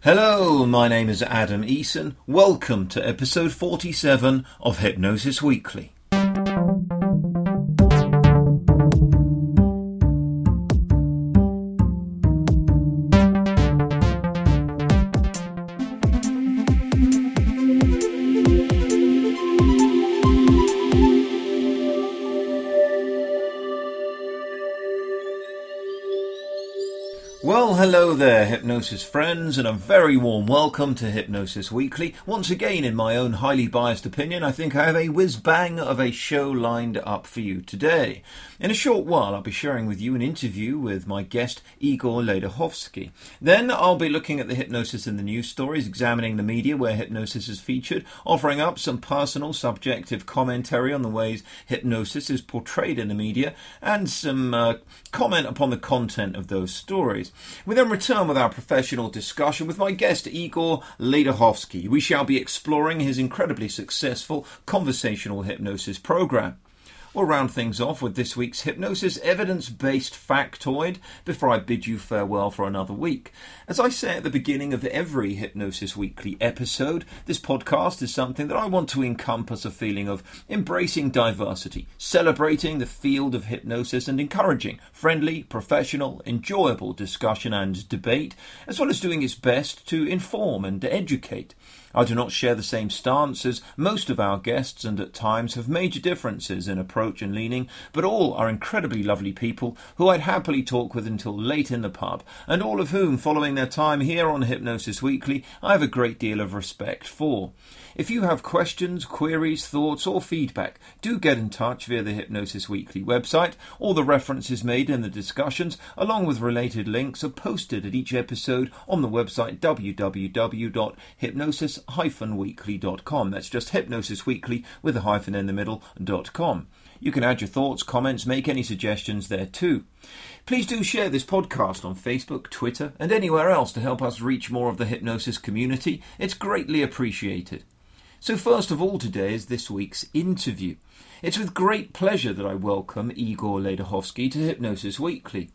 Hello, my name is Adam Eason. Welcome to episode 47 of Hypnosis Weekly. Hypnosis friends, and a very warm welcome to Hypnosis Weekly. Once again, in my own highly biased opinion, I think I have a whiz bang of a show lined up for you today. In a short while, I'll be sharing with you an interview with my guest, Igor Ledochowski. Then I'll be looking at the hypnosis in the news stories, examining the media where hypnosis is featured, offering up some personal, subjective commentary on the ways hypnosis is portrayed in the media, and some uh, comment upon the content of those stories. We then return with our professional discussion with my guest, Igor Ledochowski. We shall be exploring his incredibly successful conversational hypnosis program. We'll round things off with this week's hypnosis evidence based factoid before I bid you farewell for another week. As I say at the beginning of every Hypnosis Weekly episode, this podcast is something that I want to encompass a feeling of embracing diversity, celebrating the field of hypnosis, and encouraging friendly, professional, enjoyable discussion and debate, as well as doing its best to inform and educate. I do not share the same stance as most of our guests and at times have major differences in approach and leaning, but all are incredibly lovely people who I'd happily talk with until late in the pub, and all of whom, following their time here on Hypnosis Weekly, I have a great deal of respect for. If you have questions, queries, thoughts, or feedback, do get in touch via the Hypnosis Weekly website. All the references made in the discussions, along with related links, are posted at each episode on the website www.hypnosis-weekly.com. That's just Hypnosis Weekly with a hyphen in the middle, .com. You can add your thoughts, comments, make any suggestions there too. Please do share this podcast on Facebook, Twitter, and anywhere else to help us reach more of the hypnosis community. It's greatly appreciated. So, first of all, today is this week's interview. It's with great pleasure that I welcome Igor Ledochowski to Hypnosis Weekly.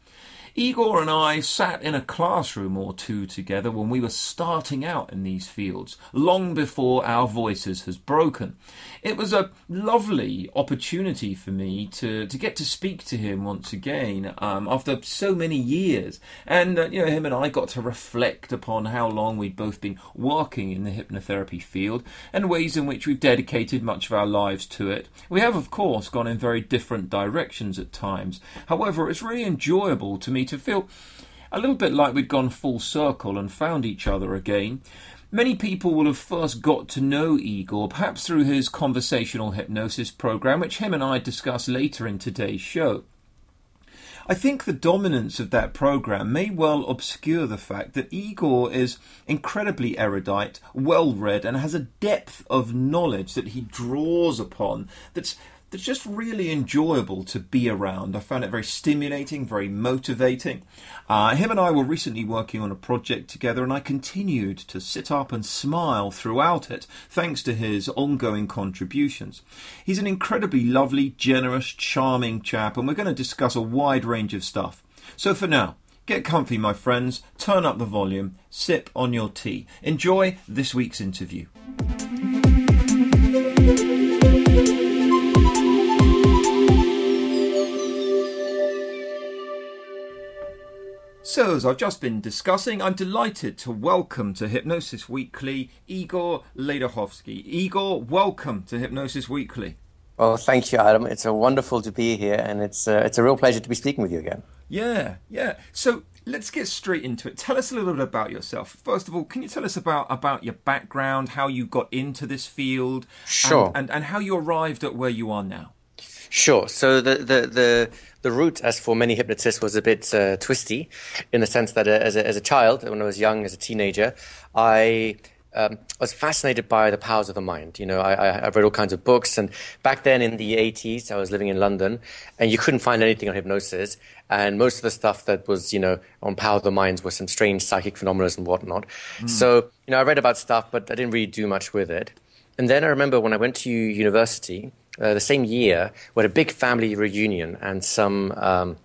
Igor and I sat in a classroom or two together when we were starting out in these fields, long before our voices has broken. It was a lovely opportunity for me to, to get to speak to him once again um, after so many years. And, uh, you know, him and I got to reflect upon how long we'd both been working in the hypnotherapy field and ways in which we've dedicated much of our lives to it. We have, of course, gone in very different directions at times. However, it's really enjoyable to me to feel a little bit like we'd gone full circle and found each other again. Many people will have first got to know Igor perhaps through his conversational hypnosis program, which him and I discuss later in today's show. I think the dominance of that program may well obscure the fact that Igor is incredibly erudite, well read, and has a depth of knowledge that he draws upon that's that's just really enjoyable to be around. I found it very stimulating, very motivating. Uh, him and I were recently working on a project together, and I continued to sit up and smile throughout it, thanks to his ongoing contributions. He's an incredibly lovely, generous, charming chap, and we're going to discuss a wide range of stuff. So for now, Get comfy, my friends, turn up the volume, sip on your tea. Enjoy this week's interview. So, as I've just been discussing, I'm delighted to welcome to Hypnosis Weekly Igor Ledochowski. Igor, welcome to Hypnosis Weekly. Well, thank you, Adam. It's a wonderful to be here, and it's uh, it's a real pleasure to be speaking with you again. Yeah, yeah. So let's get straight into it. Tell us a little bit about yourself. First of all, can you tell us about about your background, how you got into this field, Sure. and, and, and how you arrived at where you are now? Sure. So the the the, the route, as for many hypnotists, was a bit uh, twisty, in the sense that uh, as a, as a child, when I was young, as a teenager, I. Um, I was fascinated by the powers of the mind. You know, I, I, read all kinds of books, and back then in the 80s, I was living in London, and you couldn't find anything on hypnosis, and most of the stuff that was, you know, on power of the minds was some strange psychic phenomena and whatnot. So, you know, I read about stuff, but I didn't really do much with it. And then I remember when I went to university, uh, the same year, we had a big family reunion and some um,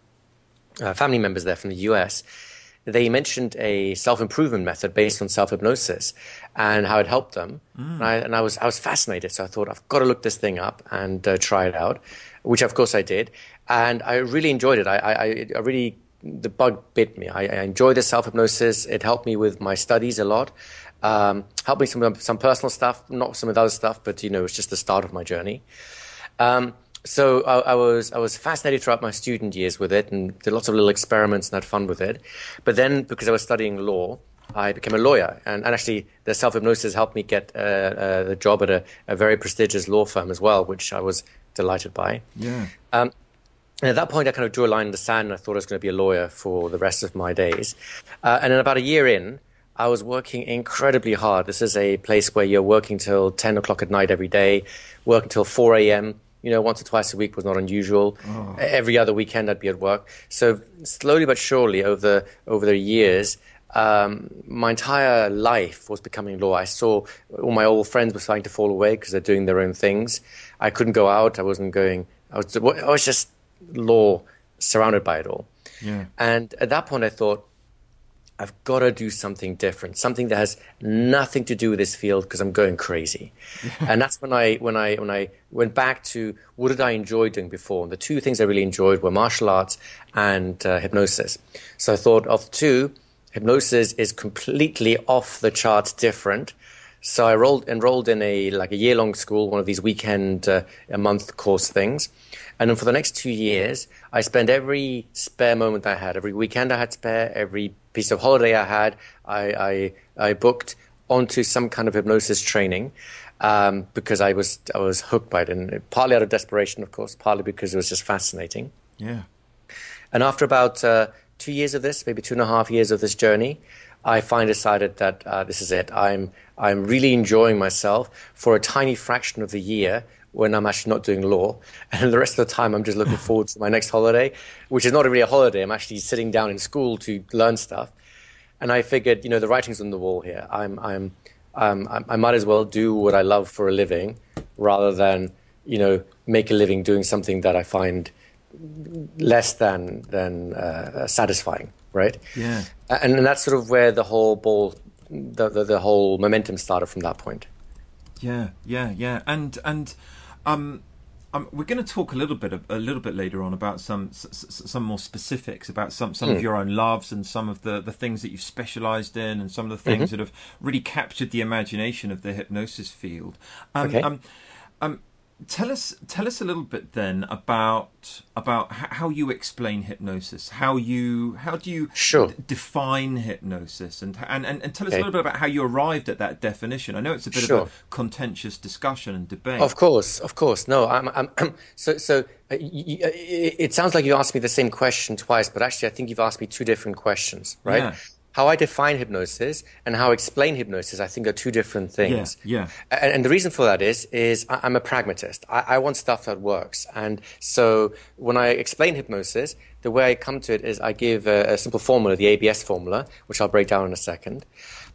uh, family members there from the US. they mentioned a self improvement method based on self hypnosis and how it helped them. Mm. And, I, and, I, was I was fascinated, so I thought I've got to look this thing up and uh, try it out, which of course I did, and I really enjoyed it. I, I, I really the bug bit me. I, I enjoy the self hypnosis. It helped me with my studies a lot. Um, helped me some some personal stuff, not some of the other stuff, but you know, it's just the start of my journey. Um, so I, I, was I was fascinated throughout my student years with it, and did lots of little experiments and had fun with it. But then, because I was studying law, I became a lawyer, and, and actually, the self hypnosis helped me get uh, uh, the job at a, a, very prestigious law firm as well, which I was delighted by. Yeah. Um, and at that point, I kind of drew a line in the sand, and I thought I was going to be a lawyer for the rest of my days. Uh, and then, about a year in, I was working incredibly hard. This is a place where you're working till 10 o'clock at night every day, working till 4 a.m. You know, once or twice a week was not unusual. Oh. Every other weekend, I'd be at work. So slowly but surely, over the, over the years, um, my entire life was becoming law. I saw all my old friends were starting to fall away because they're doing their own things. I couldn't go out. I wasn't going. I was, I was just law surrounded by it all. Yeah. And at that point, I thought, I've got to do something different, something that has nothing to do with this field because I'm going crazy. and that's when I when I when I went back to what did I enjoy doing before? And the two things I really enjoyed were martial arts and uh, hypnosis. So I thought of the two, hypnosis is completely off the charts different. So I rolled, enrolled in a like a year long school, one of these weekend uh, a month course things. And then for the next two years, I spent every spare moment I had, every weekend I had spare, every piece of holiday I had, I, I, I booked onto some kind of hypnosis training um, because I was I was hooked by it, and partly out of desperation, of course, partly because it was just fascinating. Yeah. And after about uh, two years of this, maybe two and a half years of this journey, I finally decided that uh, this is it. I'm I'm really enjoying myself for a tiny fraction of the year when I'm actually not doing law. And the rest of the time, I'm just looking forward to my next holiday, which is not really a holiday. I'm actually sitting down in school to learn stuff. And I figured, you know, the writing's on the wall here. I'm, I'm, um, I might as well do what I love for a living rather than, you know, make a living doing something that I find less than, than uh, satisfying, right? Yeah. And, and that's sort of where the whole ball, the, the, the whole momentum started from that point. Yeah, yeah, yeah. And, and, um, um, we're going to talk a little bit a little bit later on about some some more specifics about some some mm. of hmm. your own loves and some of the, the things that you've specialised in and some of the things mm-hmm. that have really captured the imagination of the hypnosis field. Um, okay. Um, um, tell us tell us a little bit then about about how you explain hypnosis. How you how do you sure. d- define hypnosis? And, and and, and tell us okay. a little bit about how you arrived at that definition. I know it's a bit sure. of a contentious discussion and debate. Of course of course. No i'm, I'm, I'm so so uh, it sounds like you asked me the same question twice but actually i think you've asked me two different questions right? Yeah how I define hypnosis and how I explain hypnosis, I think are two different things. Yeah. yeah. And, and, the reason for that is, is I'm a pragmatist. I, I, want stuff that works. And so when I explain hypnosis, the way I come to it is I give a, a simple formula, the ABS formula, which I'll break down in a second.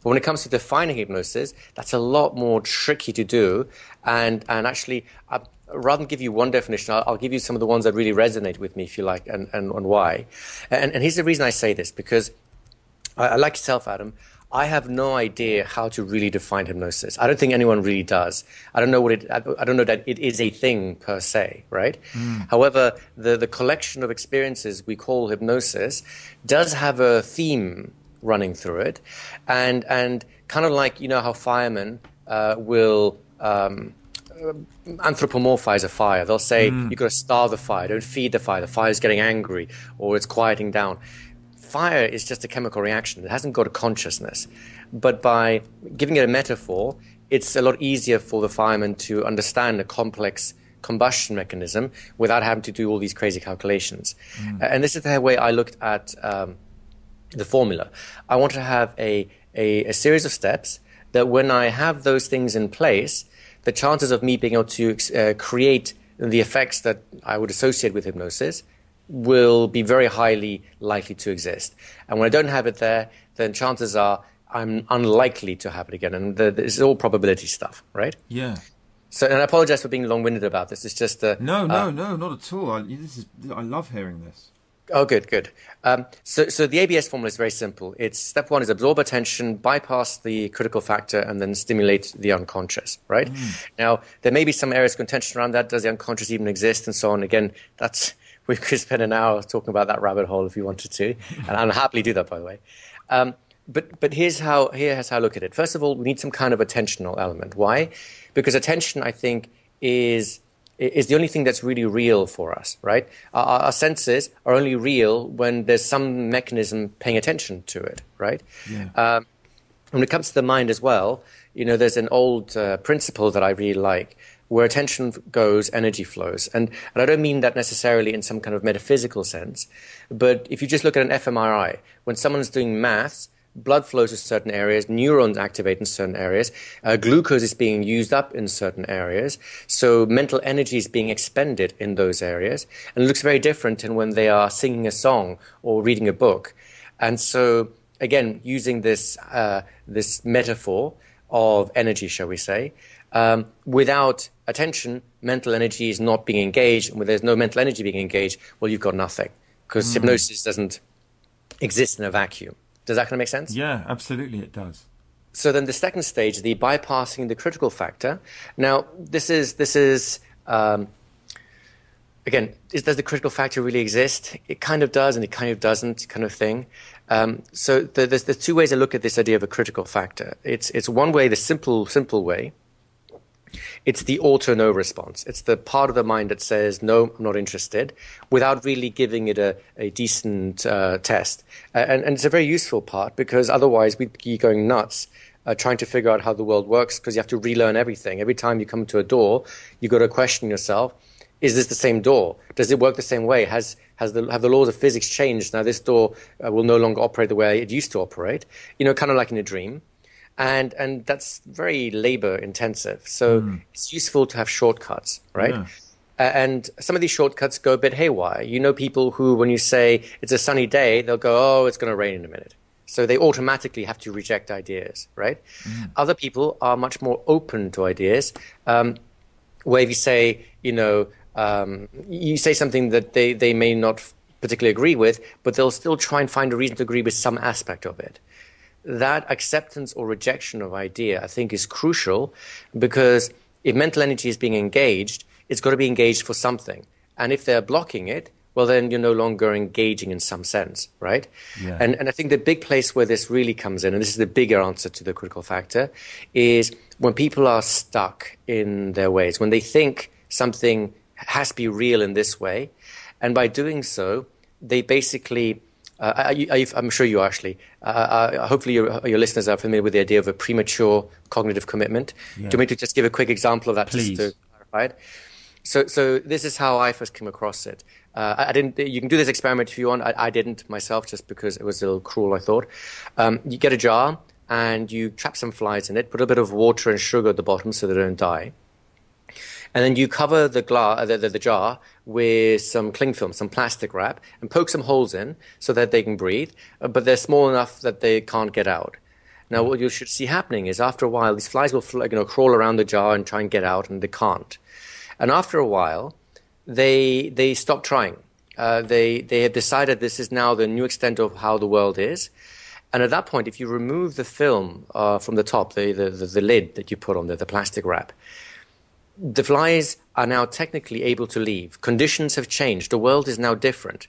But when it comes to defining hypnosis, that's a lot more tricky to do. And, and actually, I, rather than give you one definition, I'll, I'll, give you some of the ones that really resonate with me, if you like, and, and, and why. And, and here's the reason I say this, because I, I like yourself, Adam. I have no idea how to really define hypnosis. I don't think anyone really does. I don't know what it. I, don't know that it is a thing per se, right? Mm. However, the the collection of experiences we call hypnosis does have a theme running through it, and and kind of like you know how firemen uh, will. Um, anthropomorphize a fire. They'll say mm. you've got to starve the fire, don't feed the fire. The fire's getting angry, or it's quieting down fire is just a chemical reaction. It hasn't got a consciousness. But by giving it a metaphor, it's a lot easier for the fireman to understand a complex combustion mechanism without having to do all these crazy calculations. Mm. And this is the way I looked at um, the formula. I want to have a, a, a, series of steps that when I have those things in place, the chances of me being able to uh, create the effects that I would associate with hypnosis will be very highly likely to exist. And when I don't have it there, then chances are I'm unlikely to have it again. And the, this is all probability stuff, right? Yeah. So, and I apologize for being long-winded about this. It's just uh, no, no, uh, no, not at all. I, this is I love hearing this. Oh, good, good. Um, so, so the ABS formula is very simple. It's step one is absorb attention, bypass the critical factor, and then stimulate the unconscious. Right mm. now, there may be some areas of contention around that. Does the unconscious even exist, and so on? Again, that's we could spend an hour talking about that rabbit hole if you wanted to, and I'll happily do that, by the way. Um, but but here's how here's how I look at it. First of all, we need some kind of attentional element. Why? Because attention, I think, is is the only thing that's really real for us, right? Our, our, senses are only real when there's some mechanism paying attention to it, right? Yeah. Um, when it comes to the mind as well, you know, there's an old uh, principle that I really like where attention goes, energy flows. And, and I don't mean that necessarily in some kind of metaphysical sense, but if you just look at an fMRI, when someone's doing maths, blood flows to certain areas, neurons activate in certain areas, uh, glucose is being used up in certain areas, so mental energy is being expended in those areas, and it looks very different than when they are singing a song or reading a book. And so, again, using this uh, this metaphor of energy, shall we say, um, without attention, mental energy is not being engaged, and when there's no mental energy being engaged, well, you've got nothing because mm. hypnosis doesn't exist in a vacuum. Does that kind of make sense? Yeah, absolutely, it does. So then the second stage, the bypassing the critical factor. Now, this is this is um, again, is, does the critical factor really exist? It kind of does, and it kind of doesn't, kind of thing. Um, so the, there's, there's two ways I look at this idea of a critical factor. It's it's one way, the simple simple way, it's the auto no response. It's the part of the mind that says, no, I'm not interested, without really giving it a, a decent uh, test. And, and, it's a very useful part because otherwise we'd be going nuts. Uh, trying to figure out how the world works because you have to relearn everything. Every time you come to a door, you've got to question yourself is this the same door? Does it work the same way? Has, has the, have the laws of physics changed? Now this door uh, will no longer operate the way it used to operate. You know, kind of like in a dream and and that's very labor intensive. So mm. it's useful to have shortcuts, right? Yeah. And some of these shortcuts go a bit haywire. You know, people who, when you say it's a sunny day, they'll go, "Oh, it's going to rain in a minute." So they automatically have to reject ideas, right? Mm. Other people are much more open to ideas. Um, where if you say, you know, um, you say something that they, they may not particularly agree with, but they'll still try and find a reason to agree with some aspect of it that acceptance or rejection of idea, I think, is crucial because if mental energy is being engaged, it's got to be engaged for something. And if they're blocking it, well, then you're no longer engaging in some sense, right? Yeah. And, and I think the big place where this really comes in, and this is the bigger answer to the critical factor, is when people are stuck in their ways, when they think something has to be real in this way, and by doing so, they basically uh, I, am sure you are, actually. Uh, uh, hopefully, your, your, listeners are familiar with the idea of a premature cognitive commitment. Yeah. Do you want me to just give a quick example of that Please. just to clarify it? So, so this is how I first came across it. Uh, I, didn't. You can do this experiment if you want. I, I, didn't myself, just because it was a little cruel. I thought. Um, you get a jar and you trap some flies in it. Put a bit of water and sugar at the bottom so they don't die and then you cover the, uh, the, the, the, jar with some cling film, some plastic wrap, and poke some holes in so that they can breathe, uh, but they're small enough that they can't get out. Now, what you should see happening is after a while, these flies will you know, crawl around the jar and try and get out, and they can't. And after a while, they, they stop trying. Uh, they, they have decided this is now the new extent of how the world is. And at that point, if you remove the film uh, from the top, the, the, the, the, lid that you put on there, the plastic wrap, the flies are now technically able to leave. Conditions have changed. The world is now different.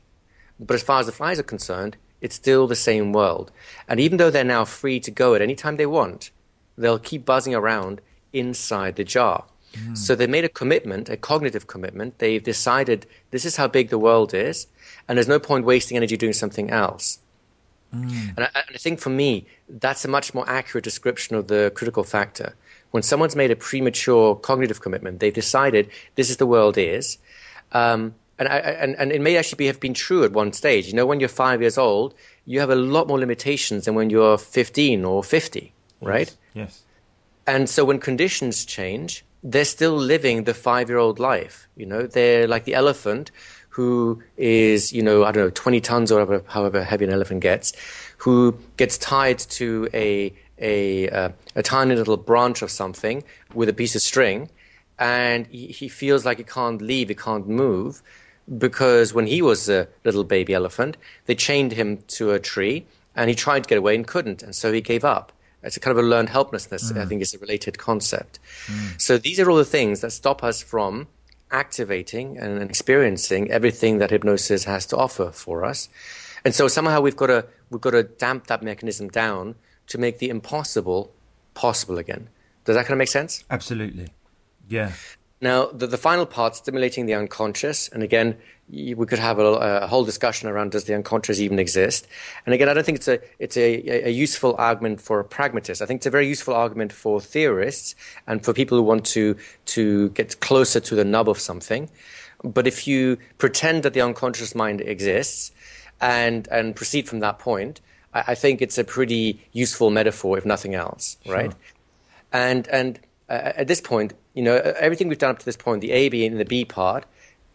But as far as the flies are concerned, it's still the same world. And even though they're now free to go at any time they want, they'll keep buzzing around inside the jar. Mm. So they made a commitment, a cognitive commitment. They've decided this is how big the world is, and there's no point wasting energy doing something else. Mm. And, I, and I think for me, that's a much more accurate description of the critical factor when someone's made a premature cognitive commitment, they've decided this is the world is. Um, and, I, and, and it may actually be, have been true at one stage. You know, when you're five years old, you have a lot more limitations than when you're 15 or 50, right? Yes. yes. And so when conditions change, they're still living the five year old life. You know, they're like the elephant who is, you know, I don't know, 20 tons or however, however heavy an elephant gets, who gets tied to a a, uh, a tiny little branch of something with a piece of string, and he, he feels like he can't leave, he can't move. because when he was a little baby elephant, they chained him to a tree and he tried to get away and couldn't, and so he gave up. It's a kind of a learned helplessness, mm. I think, is a related concept. Mm. So these are all the things that stop us from activating and experiencing everything that hypnosis has to offer for us. And so somehow we've got to we've got to damp that mechanism down to make the impossible possible again. Does that kind of make sense? Absolutely. Yeah. Now, the, the final part, stimulating the unconscious, and again, we could have a, a, whole discussion around does the unconscious even exist? And again, I don't think it's a it's a, a, useful argument for a pragmatist. I think it's a very useful argument for theorists and for people who want to to get closer to the nub of something. But if you pretend that the unconscious mind exists and and proceed from that point, I, I think it's a pretty useful metaphor, if nothing else, sure. right? And and uh, at this point, you know, everything we've done up to this point, the A, B, and the B part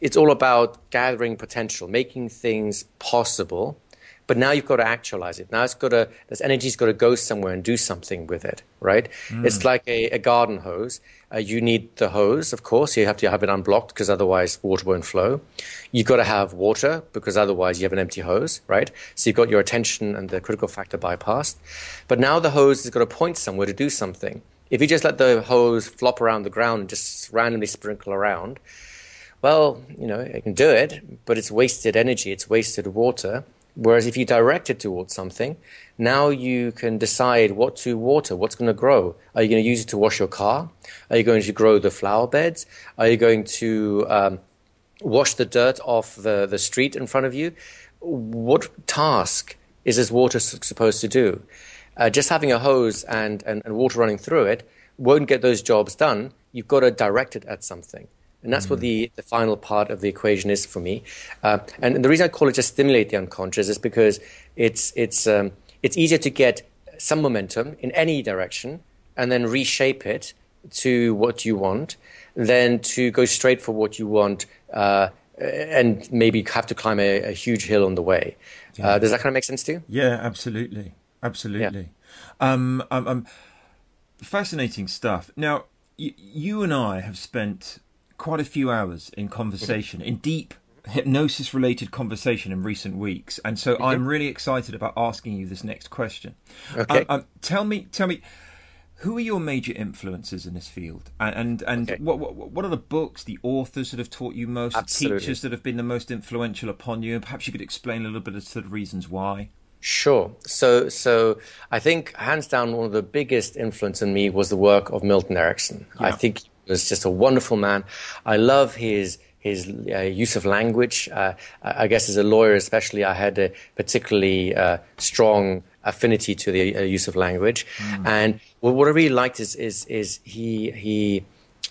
it's all about gathering potential, making things possible. But now you've got to actualize it. Now it's got to, this energy's got to go somewhere and do something with it, right? Mm. It's like a, a garden hose. Uh, you need the hose, of course. You have to have it unblocked because otherwise water won't flow. You've got to have water because otherwise you have an empty hose, right? So you've got your attention and the critical factor bypassed. But now the hose has got to point somewhere to do something. If you just let the hose flop around the ground and just randomly sprinkle around, well, you know, it can do it, but it's wasted energy, it's wasted water. Whereas if you direct it towards something, now you can decide what to water, what's going to grow. Are you going to use it to wash your car? Are you going to grow the flower beds? Are you going to um, wash the dirt off the, the street in front of you? What task is this water supposed to do? Uh, just having a hose and, and, and water running through it won't get those jobs done. You've got to direct it at something. And that's mm-hmm. what the, the final part of the equation is for me. Uh, and the reason I call it just stimulate the unconscious is because it's, it's, um, it's easier to get some momentum in any direction and then reshape it to what you want than to go straight for what you want uh, and maybe have to climb a, a huge hill on the way. Yeah. Uh, does that kind of make sense to you? Yeah, absolutely. Absolutely. Yeah. Um, um, um, fascinating stuff. Now, y- you and I have spent quite a few hours in conversation, in deep hypnosis related conversation in recent weeks. And so I'm really excited about asking you this next question. Okay. Um, um, tell me, tell me, who are your major influences in this field? And and, and okay. what, what, what are the books, the authors that have taught you most, Absolutely. teachers that have been the most influential upon you? And perhaps you could explain a little bit as to the reasons why. Sure. So, so I think hands down, one of the biggest influence in me was the work of Milton Erickson. Yeah. I think he was just a wonderful man. I love his his uh, use of language. Uh, I guess as a lawyer, especially, I had a particularly uh, strong affinity to the uh, use of language. Mm. And what I really liked is is, is he he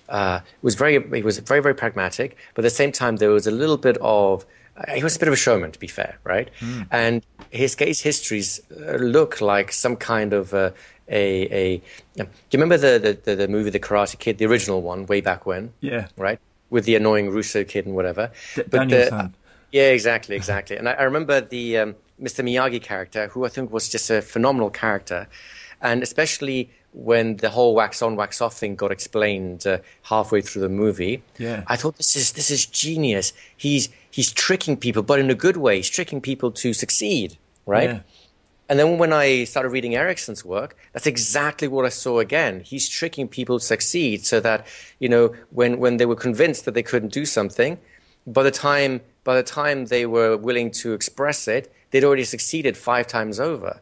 uh, was very he was very very pragmatic, but at the same time there was a little bit of uh, he was a bit of a showman, to be fair, right? Mm. And his case histories look like some kind of a, a do you remember the, the, the, movie The Karate Kid, the original one, way back when? Yeah. Right? With the annoying Russo kid and whatever. D- but the, yeah, exactly, exactly. and I, I remember the um, Mr. Miyagi character, who I think was just a phenomenal character. And especially when the whole wax on, wax off thing got explained uh, halfway through the movie, yeah. I thought this is this is genius. He's he's tricking people, but in a good way. He's tricking people to succeed, right? Yeah. And then when I started reading Erickson's work, that's exactly what I saw again. He's tricking people to succeed so that, you know, when, when they were convinced that they couldn't do something, by the time, by the time they were willing to express it, they'd already succeeded five times over.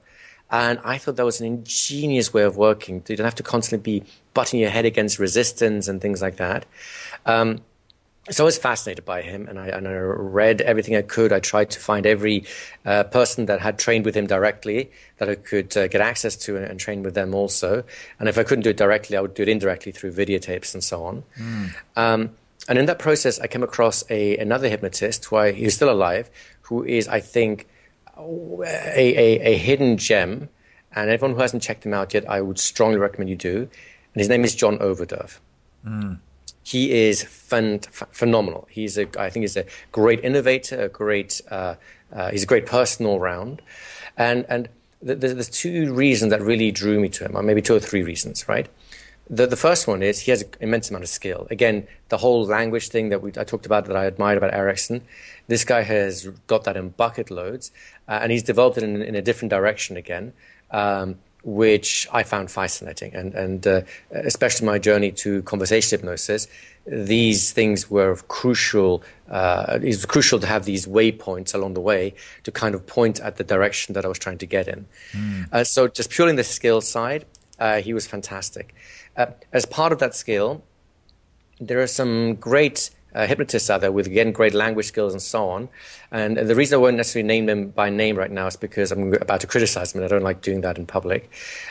And I thought that was an ingenious way of working. You don't have to constantly be butting your head against resistance and things like that. Um, so I was fascinated by him, and I, and I, read everything I could. I tried to find every uh, person that had trained with him directly that I could uh, get access to and, and, train with them also. And if I couldn't do it directly, I would do it indirectly through videotapes and so on. Mm. Um, and in that process, I came across a, another hypnotist who I, he's still alive, who is, I think, a, a, a hidden gem. And everyone who hasn't checked him out yet, I would strongly recommend you do. And his name is John Overdurf. Mm he is fun, phenomenal. He's a, I think he's a great innovator, a great, uh, uh, he's a great person all round. And, and th- there's two reasons that really drew me to him, or maybe two or three reasons, right? The, the first one is he has an immense amount of skill. Again, the whole language thing that we, I talked about that I admired about Erickson, this guy has got that in bucket loads, uh, and he's developed it in, in a different direction again. Um, which I found fascinating. And, and uh, especially my journey to conversation hypnosis, these things were crucial. Uh, it was crucial to have these waypoints along the way to kind of point at the direction that I was trying to get in. Mm. Uh, so, just purely in the skill side, uh, he was fantastic. Uh, as part of that skill, there are some great uh, hypnotists out there with again great language skills and so on. And the reason I won't necessarily name them by name right now is because I'm about to criticize them, and I don't like doing that in public.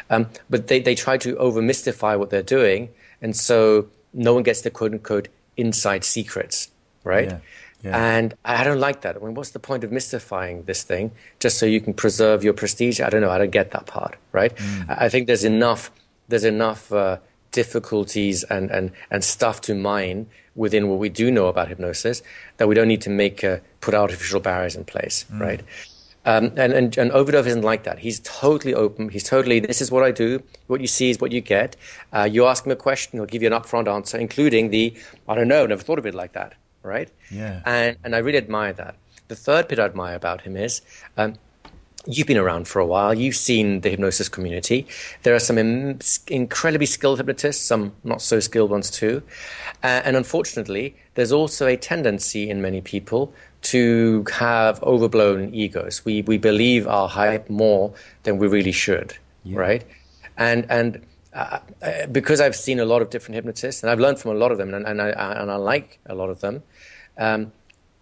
Um, but they they try to over mystify what they're doing, and so no one gets the quote unquote inside secrets, right? Yeah. Yeah. And I don't like that. I mean, what's the point of mystifying this thing just so you can preserve your prestige? I don't know. I don't get that part, right? Mm. I think there's enough. There's enough uh, difficulties and, and, and stuff to mine within what we do know about hypnosis that we don't need to make uh, put artificial barriers in place, mm. right? Um, and, and, and Overdurf isn't like that. He's totally open. He's totally, this is what I do. What you see is what you get. Uh, you ask him a question, he'll give you an upfront answer, including the, I don't know, never thought of it like that, right? Yeah. And, and I really admire that. The third bit I admire about him is um, You've been around for a while. You've seen the hypnosis community. There are some Im- incredibly skilled hypnotists, some not so skilled ones too. Uh, and unfortunately, there's also a tendency in many people to have overblown egos. We, we believe our hype more than we really should, yeah. right? And, and uh, uh, because I've seen a lot of different hypnotists and I've learned from a lot of them and, and, I, and I like a lot of them, um,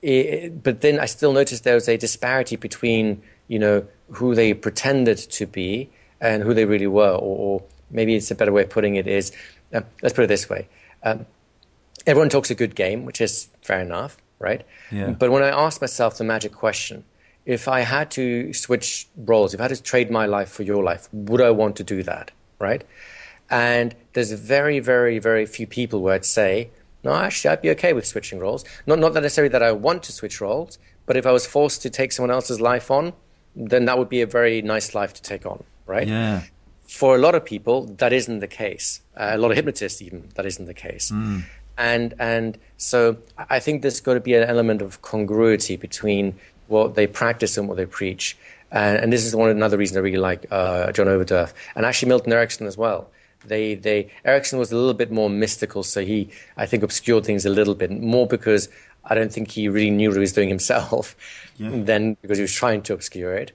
it, but then I still notice there was a disparity between you know, who they pretended to be and who they really were. Or, or maybe it's a better way of putting it is, uh, let's put it this way. Um, everyone talks a good game, which is fair enough, right? Yeah. But when I ask myself the magic question, if I had to switch roles, if I had to trade my life for your life, would I want to do that, right? And there's very, very, very few people where I'd say, no, actually, I'd be okay with switching roles. Not, not necessarily that I want to switch roles, but if I was forced to take someone else's life on, then that would be a very nice life to take on, right? Yeah. For a lot of people, that isn't the case. Uh, a lot of hypnotists, even, that isn't the case. Mm. And and so I think there's got to be an element of congruity between what they practice and what they preach. And, and this is one another reason I really like uh, John Overdurf and actually Milton Erickson as well. They they Erickson was a little bit more mystical, so he I think obscured things a little bit more because I don't think he really knew what he was doing himself yeah. then because he was trying to obscure it.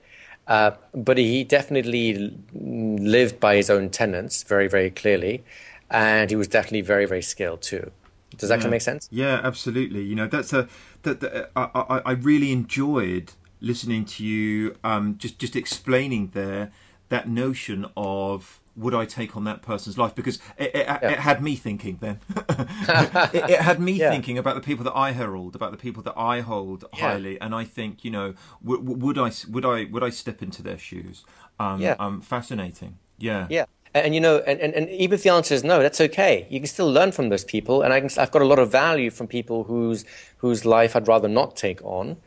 Uh, but he definitely lived by his own tenets very, very clearly. And he was definitely very, very skilled too. Does that yeah. kind of make sense? Yeah, absolutely. You know, that's a that, that I, I, I really enjoyed listening to you um, just just explaining there that notion of would I take on that person's life? Because it, it, yeah. it had me thinking then. it, it, had me yeah. thinking about the people that I herald, about the people that I hold yeah. highly, and I think you know, w- w- would I would I would I step into their shoes? Um, yeah, um, fascinating. Yeah, yeah. And, you know, and, and, and, even if the answer is no, that's okay. You can still learn from those people, and I can, I've got a lot of value from people whose whose life I'd rather not take on.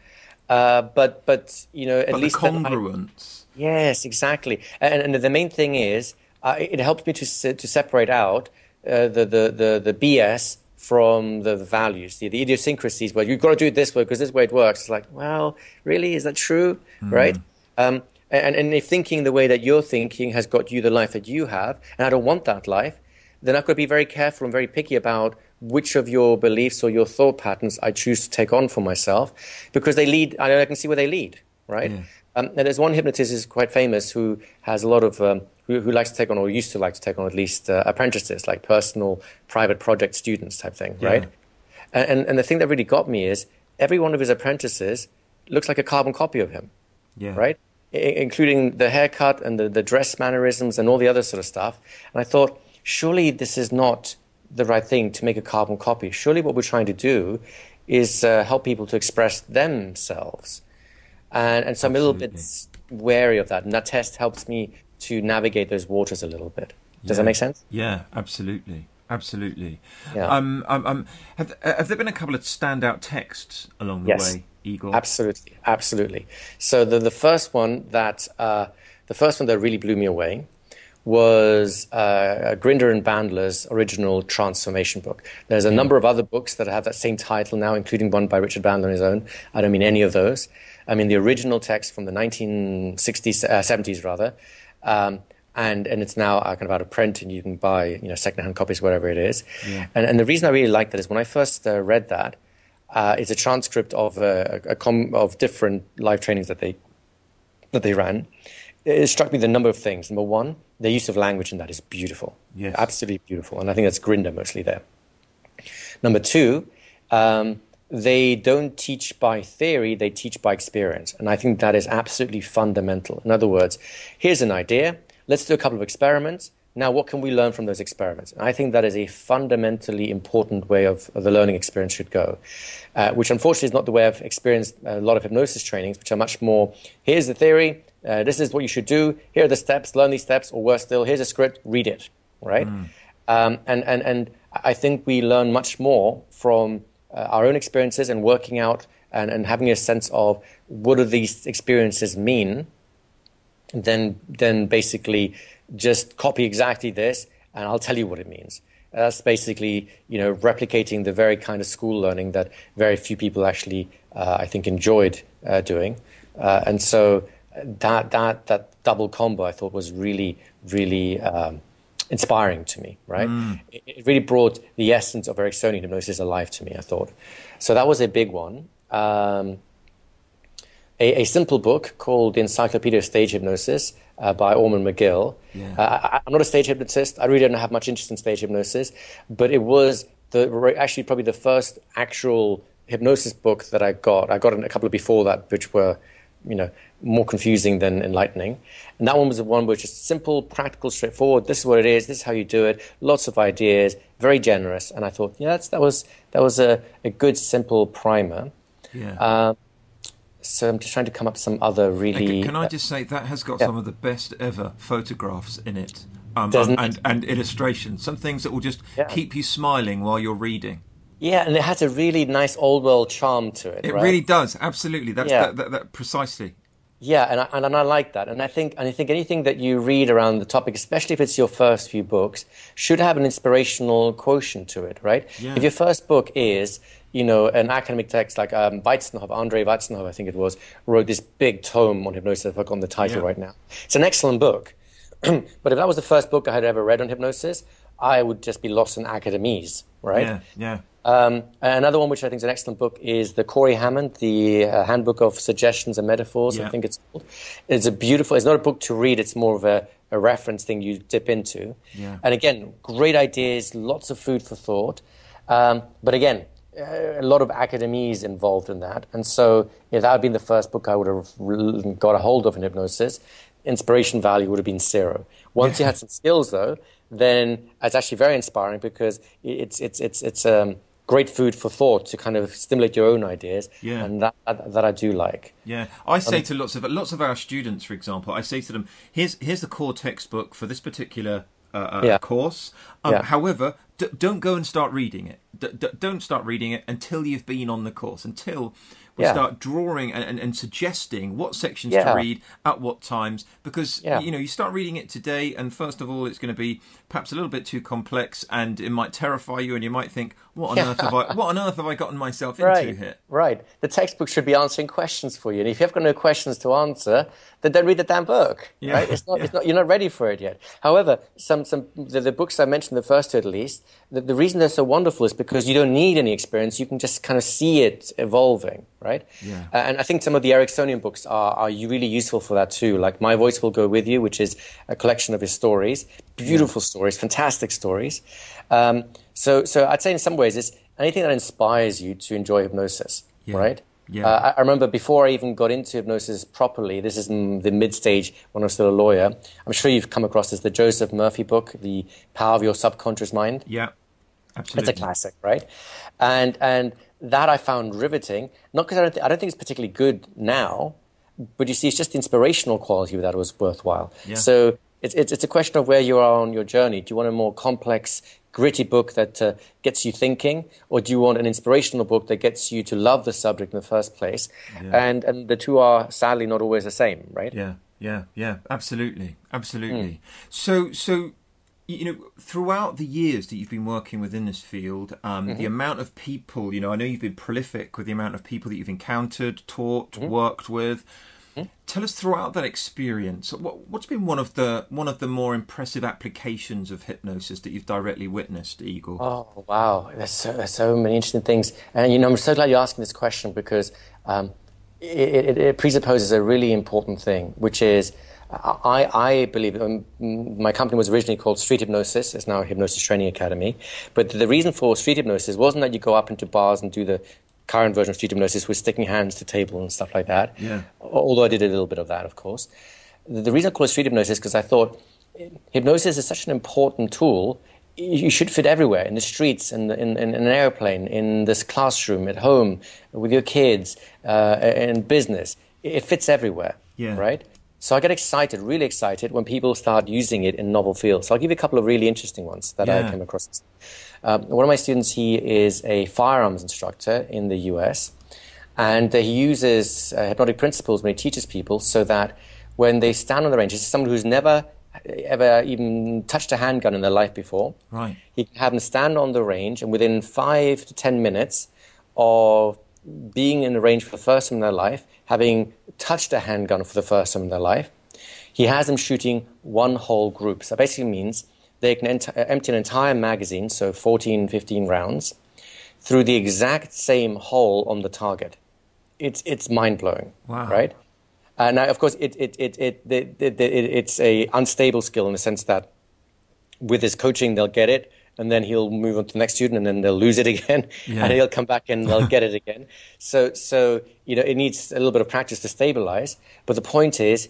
Uh, but but you know, at but least the congruence. I, yes, exactly. And, and the main thing is uh, it helps me to to separate out uh, the, the the the BS from the, values, the, the, idiosyncrasies. Well, you've got to do it this way because this way it works. It's like, well, really, is that true? Mm. Right? Um, and, and if thinking the way that you're thinking has got you the life that you have, and I don't want that life, then I've got to be very careful and very picky about which of your beliefs or your thought patterns I choose to take on for myself, because they lead. I, I can see where they lead. Right? Yeah. Um, and there's one hypnotist who's quite famous who has a lot of um, who, who, likes to take on or used to like to take on at least uh, apprentices, like personal private project students type thing, yeah. right? And, and the thing that really got me is every one of his apprentices looks like a carbon copy of him, yeah. right? I, including the haircut and the, the dress mannerisms and all the other sort of stuff. And I thought, surely this is not the right thing to make a carbon copy. Surely what we're trying to do is uh, help people to express themselves and, and so I'm a little bit wary of that. And that test helps me to navigate those waters a little bit. Does yeah. that make sense? Yeah, absolutely. Absolutely. Yeah. Um, um, um, have, have there been a couple of standout texts along the yes. way, Igor? Absolutely, absolutely. So the the first one that uh, the first one that really blew me away was uh, Grinder and Bandler's original transformation book. There's a number of other books that have that same title now, including one by Richard Bandler on his own. I don't mean any of those. I mean the original text from the 1960s, uh, 70s rather, um, and and it's now uh, kind of out of print, and you can buy you know secondhand copies, whatever it is. Yeah. And and the reason I really like that is when I first uh, read that, uh, it's a transcript of uh, a, a com- of different live trainings that they that they ran. It struck me the number of things. Number one, the use of language in that is beautiful, yes. absolutely beautiful, and I think that's Grinder mostly there. Number two. Um, they don't teach by theory, they teach by experience. And I think that is absolutely fundamental. In other words, here's an idea, let's do a couple of experiments. Now, what can we learn from those experiments? And I think that is a fundamentally important way of, of the learning experience should go, uh, which unfortunately is not the way I've experienced a lot of hypnosis trainings, which are much more here's the theory, uh, this is what you should do, here are the steps, learn these steps, or worse still, here's a script, read it, right? Mm. Um, and, and, and I think we learn much more from uh, our own experiences and working out and, and having a sense of what do these experiences mean, then then basically just copy exactly this and I'll tell you what it means. That's basically you know replicating the very kind of school learning that very few people actually uh, I think enjoyed uh, doing, uh, and so that that that double combo I thought was really really. Um, inspiring to me, right? Mm. It, it, really brought the essence of Ericksonian hypnosis alive to me, I thought. So that was a big one. Um, a, a, simple book called The Encyclopedia of Stage Hypnosis uh, by Ormond McGill. Yeah. Uh, I, am not a stage hypnotist. I really don't have much interest in stage hypnosis, but it was the, actually probably the first actual hypnosis book that I got. I got a couple of before that, which were, you know, more confusing than enlightening. And that one was the one which is simple, practical, straightforward. This is what it is. This is how you do it. Lots of ideas, very generous. And I thought, yeah, that was that was a, a good, simple primer. Yeah. Uh, so I'm just trying to come up with some other really. Can I just say that has got yeah. some of the best ever photographs in it, um, um, and and illustrations. Some things that will just yeah. keep you smiling while you're reading. Yeah, and it has a really nice old world charm to it. It right? really does. Absolutely. That's yeah. that, that, that, precisely. Yeah, and I, and, and I like that. And I think and I think anything that you read around the topic, especially if it's your first few books, should have an inspirational quotient to it, right? Yeah. If your first book is you know, an academic text like um, Weitzenhoffer, Andre Weitzenhoffer, I think it was, wrote this big tome on hypnosis. I've forgotten the title yeah. right now. It's an excellent book. but if that was the first book I had ever read on hypnosis, I would just be lost in academies, right? Yeah, yeah. Um, another one, which I think is an excellent book, is the Corey Hammond, the uh, Handbook of Suggestions and Metaphors. Yeah. I think it's called. It's a beautiful. It's not a book to read. It's more of a, a reference thing you dip into. Yeah. And again, great ideas, lots of food for thought. Um, but again, a lot of academies involved in that. And so, if that had been the first book I would have got a hold of in hypnosis, inspiration value would have been zero. Once yeah. you had some skills, though, then it's actually very inspiring because it's it's it's it's um, great food for thought to kind of stimulate your own ideas. Yeah. and that that I do like. Yeah, I say um, to lots of lots of our students, for example, I say to them, "Here's here's the core textbook for this particular uh, uh yeah. course. Um, yeah. However, d- don't go and start reading it. D- d- don't start reading it until you've been on the course. Until yeah. start drawing and, and, and, suggesting what sections yeah. to read at what times because yeah. you know you start reading it today and first of all it's going to be perhaps a little bit too complex and it might terrify you and you might think what on earth have I what on earth have I gotten myself right. into here right the textbook should be answering questions for you and if you have got no questions to answer then don't read the damn book right it's not, it's not you're not ready for it yet however some some the, the books I mentioned the first two at least the, the reason they're so wonderful is because you don't need any experience you can just kind of see it evolving right? Yeah. Uh, and I think some of the Ericksonian books are, are really useful for that too. Like My Voice Will Go With You, which is a collection of his stories, beautiful yeah. stories, fantastic stories. Um, so, so I'd say in some ways it's anything that inspires you to enjoy hypnosis, yeah. right? Yeah. Uh, I, I remember before I even got into hypnosis properly, this is in the mid stage when I was still a lawyer. I'm sure you've come across this, the Joseph Murphy book, The Power of Your Subconscious Mind. Yeah, absolutely. It's a classic, right? And, and that I found riveting. Not because I don't, th- I don't think it's particularly good now, but you see, it's just the inspirational quality that was worthwhile. Yeah. So it's, it's, it's a question of where you are on your journey. Do you want a more complex, gritty book that uh, gets you thinking, or do you want an inspirational book that gets you to love the subject in the first place? Yeah. And and the two are sadly not always the same, right? Yeah. yeah, yeah, absolutely, absolutely. Mm. So, so you know, throughout the years that you've been working within this field, um, mm-hmm. the amount of people, you know, I know you've been prolific with the amount of people that you've encountered, taught, mm-hmm. worked with. Tell us throughout that experience, what, what's been one of the one of the more impressive applications of hypnosis that you've directly witnessed, Igor? Oh wow, there's so, there's so many interesting things, and you know, I'm so glad you're asking this question because um, it, it, it presupposes a really important thing, which is I, I believe um, my company was originally called Street Hypnosis. It's now Hypnosis Training Academy. But the reason for Street Hypnosis wasn't that you go up into bars and do the current version of Street Hypnosis with sticking hands to table and stuff like that. Yeah. Although I did a little bit of that, of course. The reason I call it Street Hypnosis is because I thought hypnosis is such an important tool. You should fit everywhere in the streets, in, in, in an airplane, in this classroom, at home, with your kids, uh, in business. It fits everywhere, yeah. right? So I get excited, really excited, when people start using it in novel fields. So I'll give you a couple of really interesting ones that yeah. I came across. Um, one of my students, he is a firearms instructor in the US, and he uses uh, hypnotic principles when he teaches people so that when they stand on the range, this is someone who's never ever even touched a handgun in their life before. Right. He can have them stand on the range, and within five to ten minutes of being in the range for the first time in their life, having touched a handgun for the first time in their life, he has them shooting one whole group. So that basically means they can ent- empty an entire magazine, so 14, 15 rounds, through the exact same hole on the target. It's, it's mind blowing, wow. right? Uh, now, of course, it, it, it, it, it, it, it's a unstable skill in the sense that with his coaching, they'll get it and then he'll move on to the next student and then they'll lose it again yeah. and he'll come back and they'll get it again so so you know it needs a little bit of practice to stabilize but the point is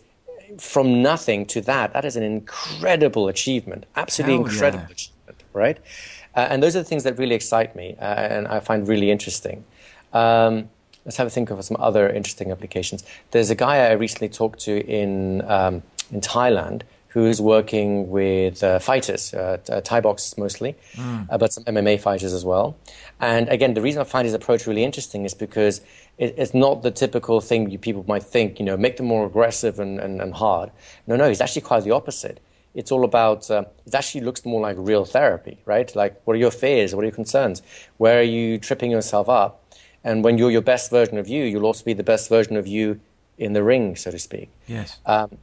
from nothing to that that is an incredible achievement absolutely Hell incredible yeah. achievement right uh, and those are the things that really excite me uh, and i find really interesting um, let's have a think of some other interesting applications there's a guy i recently talked to in um, in thailand who's working with uh, fighters, uh, Thai boxers mostly, mm. but some MMA fighters as well. And again, the reason I find his approach really interesting is because it, it's not the typical thing you, people might think, you know, make them more aggressive and, and, and hard. No, no, he's actually quite the opposite. It's all about, uh, it actually looks more like real therapy, right? Like, what are your fears? What are your concerns? Where are you tripping yourself up? And when you're your best version of you, you'll also be the best version of you in the ring, so to speak. Yes. Um,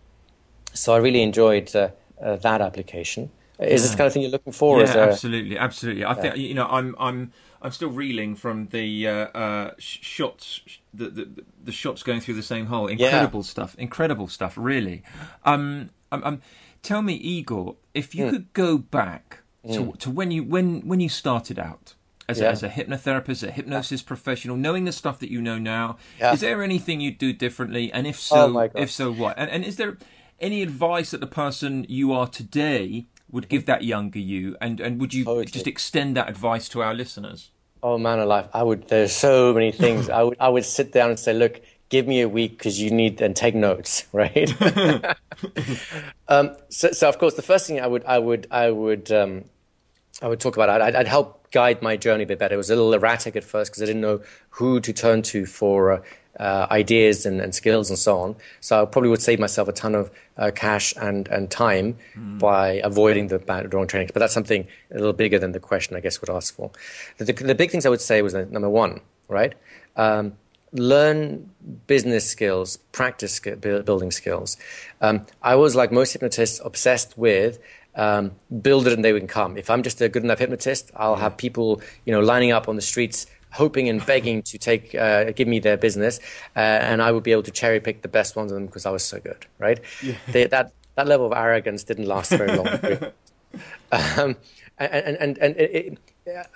so I really enjoyed uh, uh, that application. Is yeah. this the kind of thing you're looking for? Yeah, absolutely, absolutely. I yeah. think you know I'm I'm I'm still reeling from the uh, uh, shots, the, the, the shots going through the same hole. Incredible yeah. stuff. Incredible stuff. Really. Um, um, um, tell me, Igor, if you mm. could go back to, mm. to when you when when you started out. As, yeah. a, as a hypnotherapist, a hypnosis professional, knowing the stuff that you know now, is there anything you'd do differently? And if so, oh if so, what? And, and is there any advice that the person you are today would give that younger you, and and would you totally. just extend that advice to our listeners? Oh man alive, I would. There's so many things. I would I would sit down and say, look, give me a week because you need and take notes, right? um, so, so of course, the first thing I would I would I would um, I would talk about I'd, I'd, help guide my journey a bit better. It was a little erratic at first because I didn't know who to turn to for uh, uh, ideas and, and, skills and so on. So I probably would save myself a ton of uh, cash and, and time mm. by avoiding the bad wrong trainings. But that's something a little bigger than the question I guess would ask for. The, the, the big things I would say was that, number one, right? Um, learn business skills, practice building skills. Um, I was like most hypnotists obsessed with um, build it and they can come. If I'm just a good enough hypnotist, I'll have people, you know, lining up on the streets hoping and begging to take uh, give me their business, uh, and I would be able to cherry pick the best ones of them because I was so good, right? Yeah. They, that that level of arrogance didn't last very long. um, and and and it, it,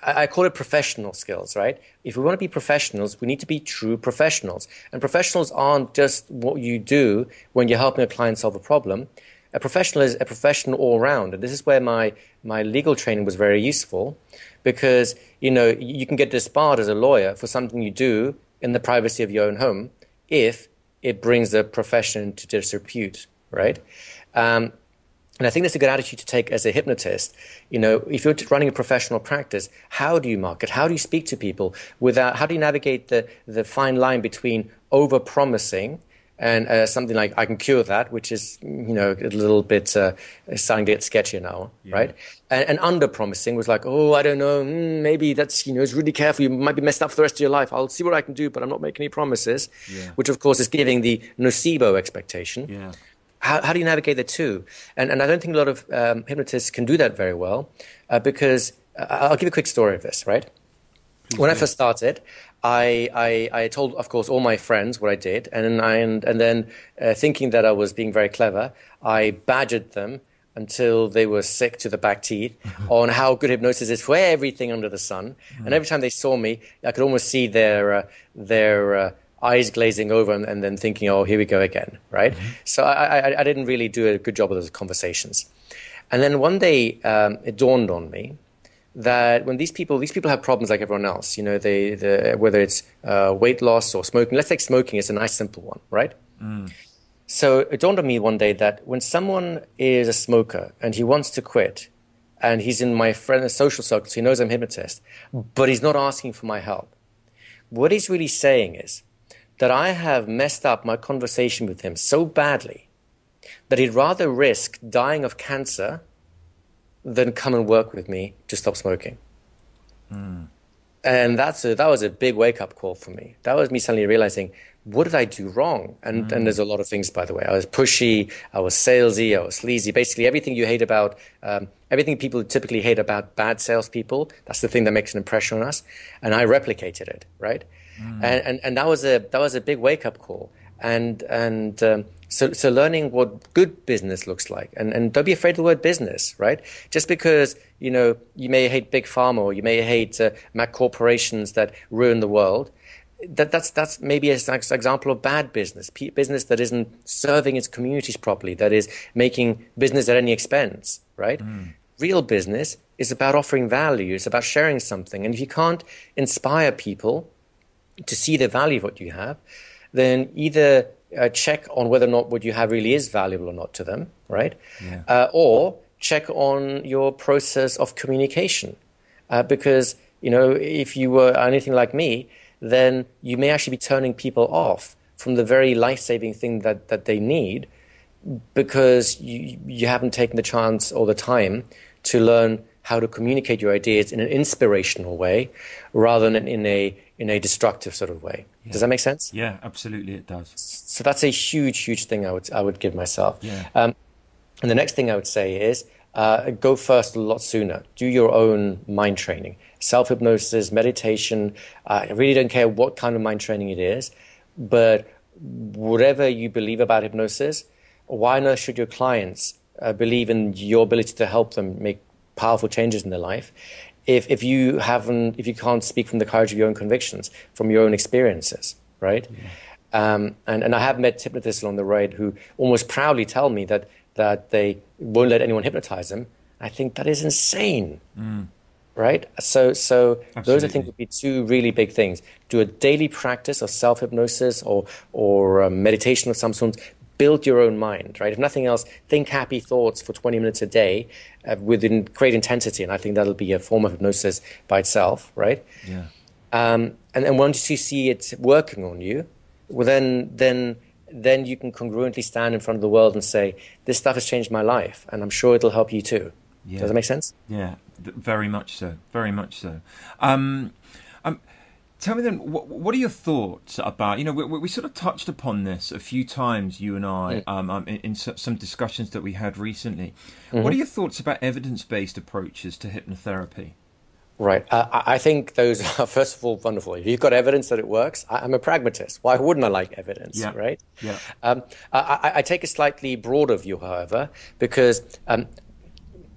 I call it professional skills, right? If we want to be professionals, we need to be true professionals, and professionals aren't just what you do when you're helping a client solve a problem. A professional is a professional all round, and this is where my my legal training was very useful because you know you can get disbarred as a lawyer for something you do in the privacy of your own home if it brings the profession to disrepute, right? Um, and I think that's a good attitude to take as a hypnotist. You know, if you're running a professional practice, how do you market? How do you speak to people without? How do you navigate the the fine line between over promising and uh, something like I can cure that, which is you know a little bit uh, starting to get sketchier now, yeah. right? And, and, under promising was like, oh, I don't know, mm, maybe that's you know it's really careful. You might be messed up for the rest of your life. I'll see what I can do, but I'm not making any promises. Yeah. Which of course is giving the nocebo expectation. Yeah. How, how do you navigate the two? And and I don't think a lot of um, hypnotists can do that very well uh, because uh, I'll give a quick story of this, right? Please when do. I first started, I, I, I, told, of course, all my friends what I did, and I, and, and then uh, thinking that I was being very clever, I badgered them until they were sick to the back teeth on how good hypnosis is for everything under the sun. Mm. And every time they saw me, I could almost see their uh, their uh, eyes glazing over and, and, then thinking, "Oh, here we go again," right? Mm-hmm. So I, I, I, didn't really do a good job of those conversations. And then one day, um, it dawned on me that when these people these people have problems like everyone else you know they, they whether it's uh, weight loss or smoking let's take smoking it's a nice simple one right mm. so it dawned on me one day that when someone is a smoker and he wants to quit and he's in my friend's social circle so he knows i'm a hypnotist but he's not asking for my help what he's really saying is that i have messed up my conversation with him so badly that he'd rather risk dying of cancer then come and work with me to stop smoking. Mm. And that's a, that was a big wake up call for me. That was me suddenly realizing, what did I do wrong? And, mm. and there's a lot of things, by the way. I was pushy, I was salesy, I was sleazy. Basically, everything you hate about, um, everything people typically hate about bad salespeople, that's the thing that makes an impression on us. And I replicated it, right? Mm. And, and, and that was a, that was a big wake up call. And, and, um, so, so learning what good business looks like, and, and don't be afraid of the word business, right? Just because you know you may hate big pharma or you may hate uh, Mac corporations that ruin the world, that, that's that's maybe an example of bad business, business that isn't serving its communities properly, that is making business at any expense, right? Mm. Real business is about offering value, it's about sharing something, and if you can't inspire people to see the value of what you have, then either uh, check on whether or not what you have really is valuable or not to them, right? Yeah. Uh, or check on your process of communication. Uh, because, you know, if you were anything like me, then you may actually be turning people off from the very life saving thing that, that they need because you, you haven't taken the chance or the time to learn how to communicate your ideas in an inspirational way rather than in a in a destructive sort of way. Yeah. Does that make sense? Yeah, absolutely, it does. So that's a huge, huge thing I would I would give myself. Yeah. Um, and the next thing I would say is uh, go first a lot sooner. Do your own mind training, self hypnosis, meditation. Uh, I really don't care what kind of mind training it is, but whatever you believe about hypnosis, why not should your clients uh, believe in your ability to help them make powerful changes in their life? If if you haven't if you can't speak from the courage of your own convictions, from your own experiences, right? Yeah. Um, and and I have met hypnotists along the road who almost proudly tell me that that they won't let anyone hypnotize them. I think that is insane. Mm. Right, so so Absolutely. those I think would be two really big things. Do a daily practice of self hypnosis or or um, meditation of some sort build your own mind, right? If nothing else, think happy thoughts for 20 minutes a day uh, with great intensity. And I think that'll be a form of hypnosis by itself, right? Yeah. Um, and then once you see it working on you, well, then, then, then you can congruently stand in front of the world and say, this stuff has changed my life. And I'm sure it'll help you too. Yeah. Does that make sense? Yeah, very much so. Very much so. Um, Tell me then, what, what, are your thoughts about? You know, we, we, sort of touched upon this a few times, you and I, mm. um, um, in, in, some discussions that we had recently. Mm-hmm. What are your thoughts about evidence-based approaches to hypnotherapy? Right. Uh, I think those are, first of all, wonderful. If you've got evidence that it works, I, am a pragmatist. Why wouldn't I like evidence, yeah. right? Yeah. Um, I, I, take a slightly broader view, however, because um,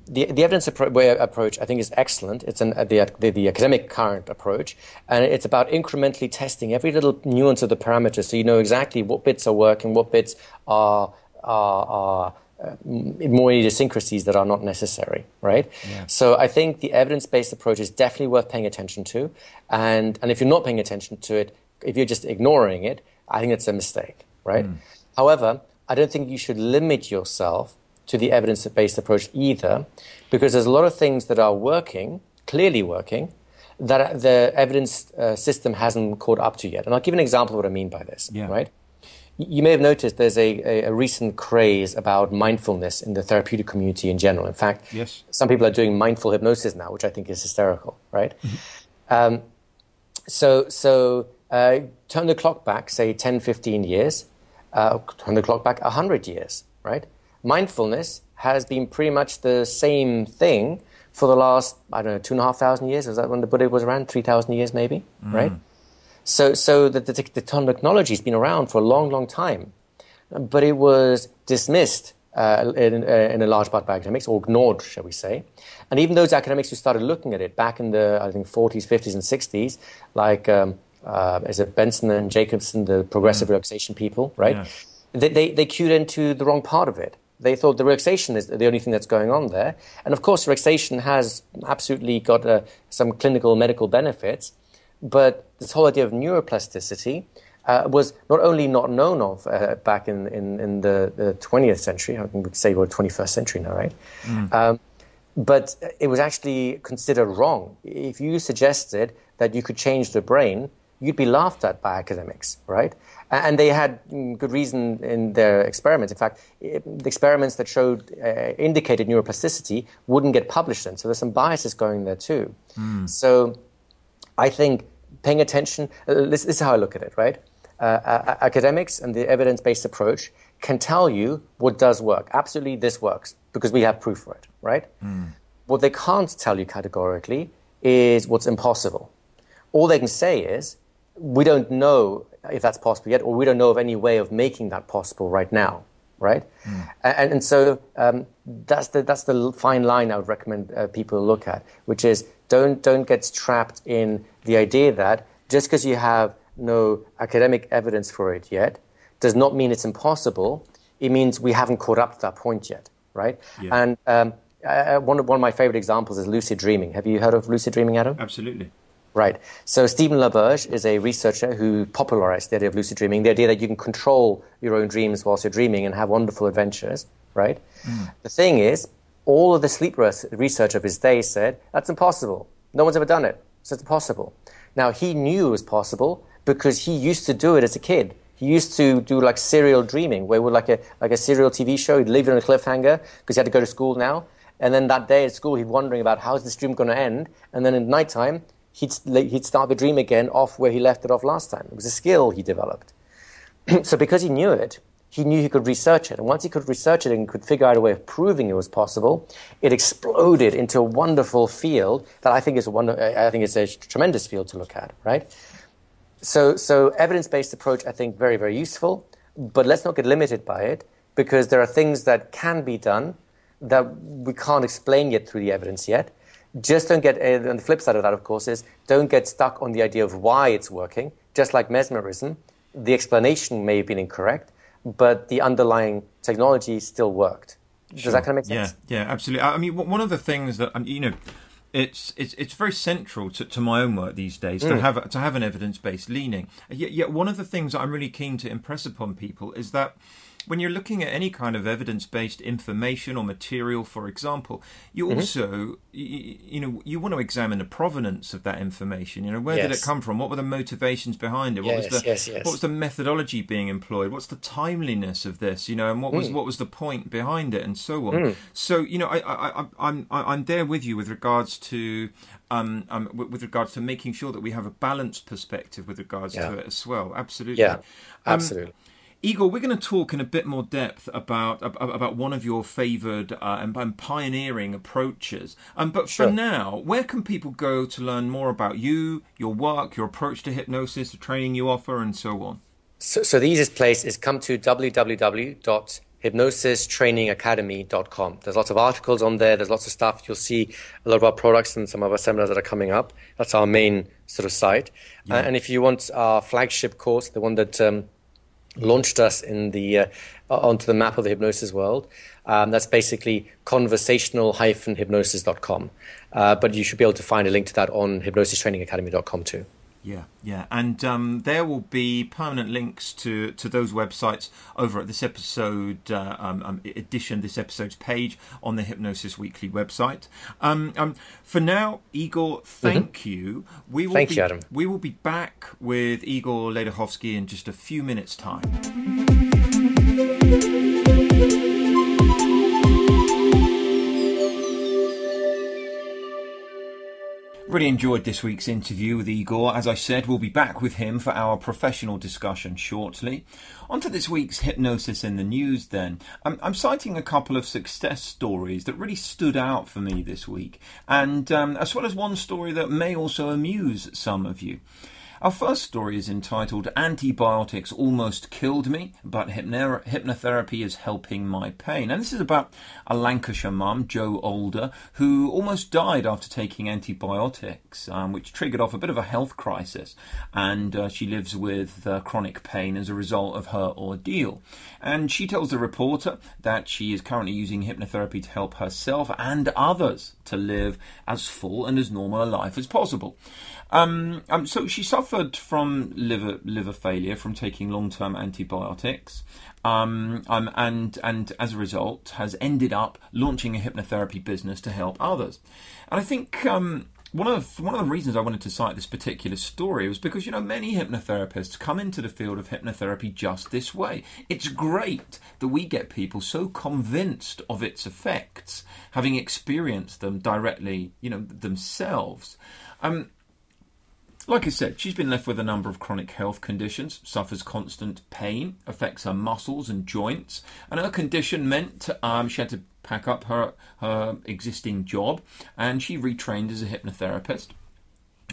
the, the evidence appro- approach, I think, is excellent. It's an, uh, the, the, the, academic current approach, and it's about incrementally testing every little nuance of the parameters so you know exactly what bits are working, what bits are, are, are uh, more idiosyncrasies that are not necessary, right? Yeah. So I think the evidence-based approach is definitely worth paying attention to, and, and if you're not paying attention to it, if you're just ignoring it, I think it's a mistake, right? Mm. However, I don't think you should limit yourself to the evidence based approach either, because there's a lot of things that are working, clearly working, that the evidence uh, system hasn't caught up to yet. And I'll give an example of what I mean by this, yeah. right? you may have noticed there's a, a, a, recent craze about mindfulness in the therapeutic community in general. In fact, yes. some people are doing mindful hypnosis now, which I think is hysterical, right? Mm-hmm. Um, so, so uh, turn the clock back, say 10, 15 years, uh, turn the clock back 100 years, right? Mindfulness has been pretty much the same thing for the last, I don't know, two and a half thousand years. Was that when the Buddha was around? 3,000 years, maybe, mm. right? So, so the, the, the technology has been around for a long, long time, but it was dismissed uh, in, uh, in, a large part by academics, or ignored, shall we say. And even those academics who started looking at it back in the, I think, 40s, 50s, and 60s, like, um, uh, is it Benson and Jacobson, the progressive mm. relaxation people, right? They, they, they cued into the wrong part of it. They thought the relaxation is the only thing that's going on there. And of course, relaxation has absolutely got uh, some clinical medical benefits. But this whole idea of neuroplasticity uh, was not only not known of uh, back in, in, in the, the, 20th century, I could say we're 21st century now, right? Mm. Um, but it was actually considered wrong. If you suggested that you could change the brain, you'd be laughed at by academics, right? And they had mm, good reason in their experiments. In fact, the experiments that showed uh, indicated neuroplasticity wouldn't get published. Then, so there's some biases going there too. Mm. So I think paying attention, uh, this, this, is how I look at it, right? Uh, academics and the evidence based approach can tell you what does work. Absolutely, this works because we have proof for it, right? Mm. What they can't tell you categorically is what's impossible. All they can say is, we don't know if that's possible yet, or we don't know of any way of making that possible right now, right? Mm. And, and, so um, that's, the, that's the fine line I would recommend uh, people look at, which is don't don't get trapped in the idea that just because you have no academic evidence for it yet does not mean it's impossible. It means we haven't caught up to that point yet, right? Yeah. And um, uh, one, of, one of my favorite examples is lucid dreaming. Have you heard of lucid dreaming, Adam? Absolutely. Right. So Stephen LaBerge is a researcher who popularized the idea of lucid dreaming, the idea that you can control your own dreams whilst you're dreaming and have wonderful adventures, right? Mm. The thing is, all of the sleep research of his day said that's impossible. No one's ever done it, so it's impossible. Now he knew it was possible because he used to do it as a kid. He used to do like serial dreaming, where it would like a like a serial TV show. He'd leave it on a cliffhanger because he had to go to school now. And then that day at school, he'd wondering about how's this dream going to end. And then at nighttime, he'd he'd start the dream again off where he left it off last time. It was a skill he developed. so because he knew it, he knew he could research it. And once he could research it and could figure out a way of proving it was possible, it exploded into a wonderful field that I think is a wonder, I think is a tremendous field to look at, right? So, so evidence-based approach, I think, very, very useful. But let's not get limited by it because there are things that can be done that we can't explain yet through the evidence yet. Just don't get, and the flip side of that, of course, is don't get stuck on the idea of why it's working. Just like mesmerism, the explanation may have been incorrect but the underlying technology still worked. Does sure. that kind of make sense? Yeah, yeah, absolutely. I mean, one of the things that um, you know, it's it's it's very central to, to my own work these days mm. to have to have an evidence based leaning. Yet, yet one of the things that I'm really keen to impress upon people is that when you're looking at any kind of evidence-based information or material, for example, you mm-hmm. also, you, you, know, you want to examine the provenance of that information. You know, where yes. did it come from? What were the motivations behind it? What yes, was the yes, what was the methodology being employed? What's the timeliness of this? You know, and what was mm. what was the point behind it, and so on. Mm. So, you know, I, I, I, I'm I'm there with you with regards to um, um, with, regards to making sure that we have a balanced perspective with regards yeah. to it as well. Absolutely. Yeah, um, absolutely. Um, Igor, we're going to talk in a bit more depth about about one of your favoured uh, and, and, pioneering approaches. Um, but for now, where can people go to learn more about you, your work, your approach to hypnosis, the training you offer, and so on? So, so the easiest place is come to www.hypnosistrainingacademy.com. There's lots of articles on there. There's lots of stuff. You'll see a lot of our products and some of our seminars that are coming up. That's our main sort of site. Yeah. Uh, and if you want our flagship course, the one that um, launched us in the uh, onto the map of the hypnosis world. Um, that's basically conversational-hypnosis.com. Uh, but you should be able to find a link to that on hypnosistrainingacademy.com too. Yeah, yeah, and um, there will be permanent links to, to those websites over at this episode uh, um, um, edition, this episode's page on the Hypnosis Weekly website. Um, um, for now, Igor, thank mm-hmm. you. We will thank be, you, Adam. We will be back with Igor Ledochowski in just a few minutes' time. Really enjoyed this week's interview with Igor. As I said, we'll be back with him for our professional discussion shortly. On to this week's hypnosis in the news then. I'm, I'm citing a couple of success stories that really stood out for me this week, and um, as well as one story that may also amuse some of you. Our first story is entitled Antibiotics Almost Killed Me, but Hypnotherapy is Helping My Pain. And this is about a Lancashire mum, Jo Older, who almost died after taking antibiotics, um, which triggered off a bit of a health crisis. And uh, she lives with uh, chronic pain as a result of her ordeal. And she tells the reporter that she is currently using hypnotherapy to help herself and others to live as full and as normal a life as possible. Um, um, so she suffered from liver liver failure from taking long term antibiotics, um, um, and and as a result has ended up launching a hypnotherapy business to help others. And I think um, one of one of the reasons I wanted to cite this particular story was because you know many hypnotherapists come into the field of hypnotherapy just this way. It's great that we get people so convinced of its effects, having experienced them directly, you know, themselves. Um, like I said, she's been left with a number of chronic health conditions, suffers constant pain, affects her muscles and joints, and her condition meant um, she had to pack up her, her existing job and she retrained as a hypnotherapist.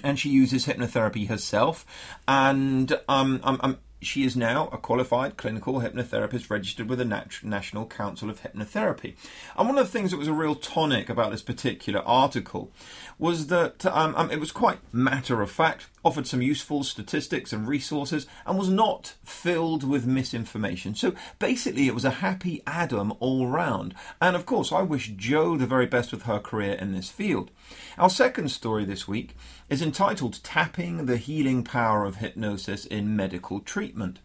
And she uses hypnotherapy herself, and um, um, um she is now a qualified clinical hypnotherapist registered with the Nat- National Council of Hypnotherapy. And one of the things that was a real tonic about this particular article was that um, um, it was quite matter of fact, offered some useful statistics and resources, and was not filled with misinformation. So basically, it was a happy Adam all round. And of course, I wish Jo the very best with her career in this field. Our second story this week is entitled Tapping the Healing Power of Hypnosis in Medical Treatment.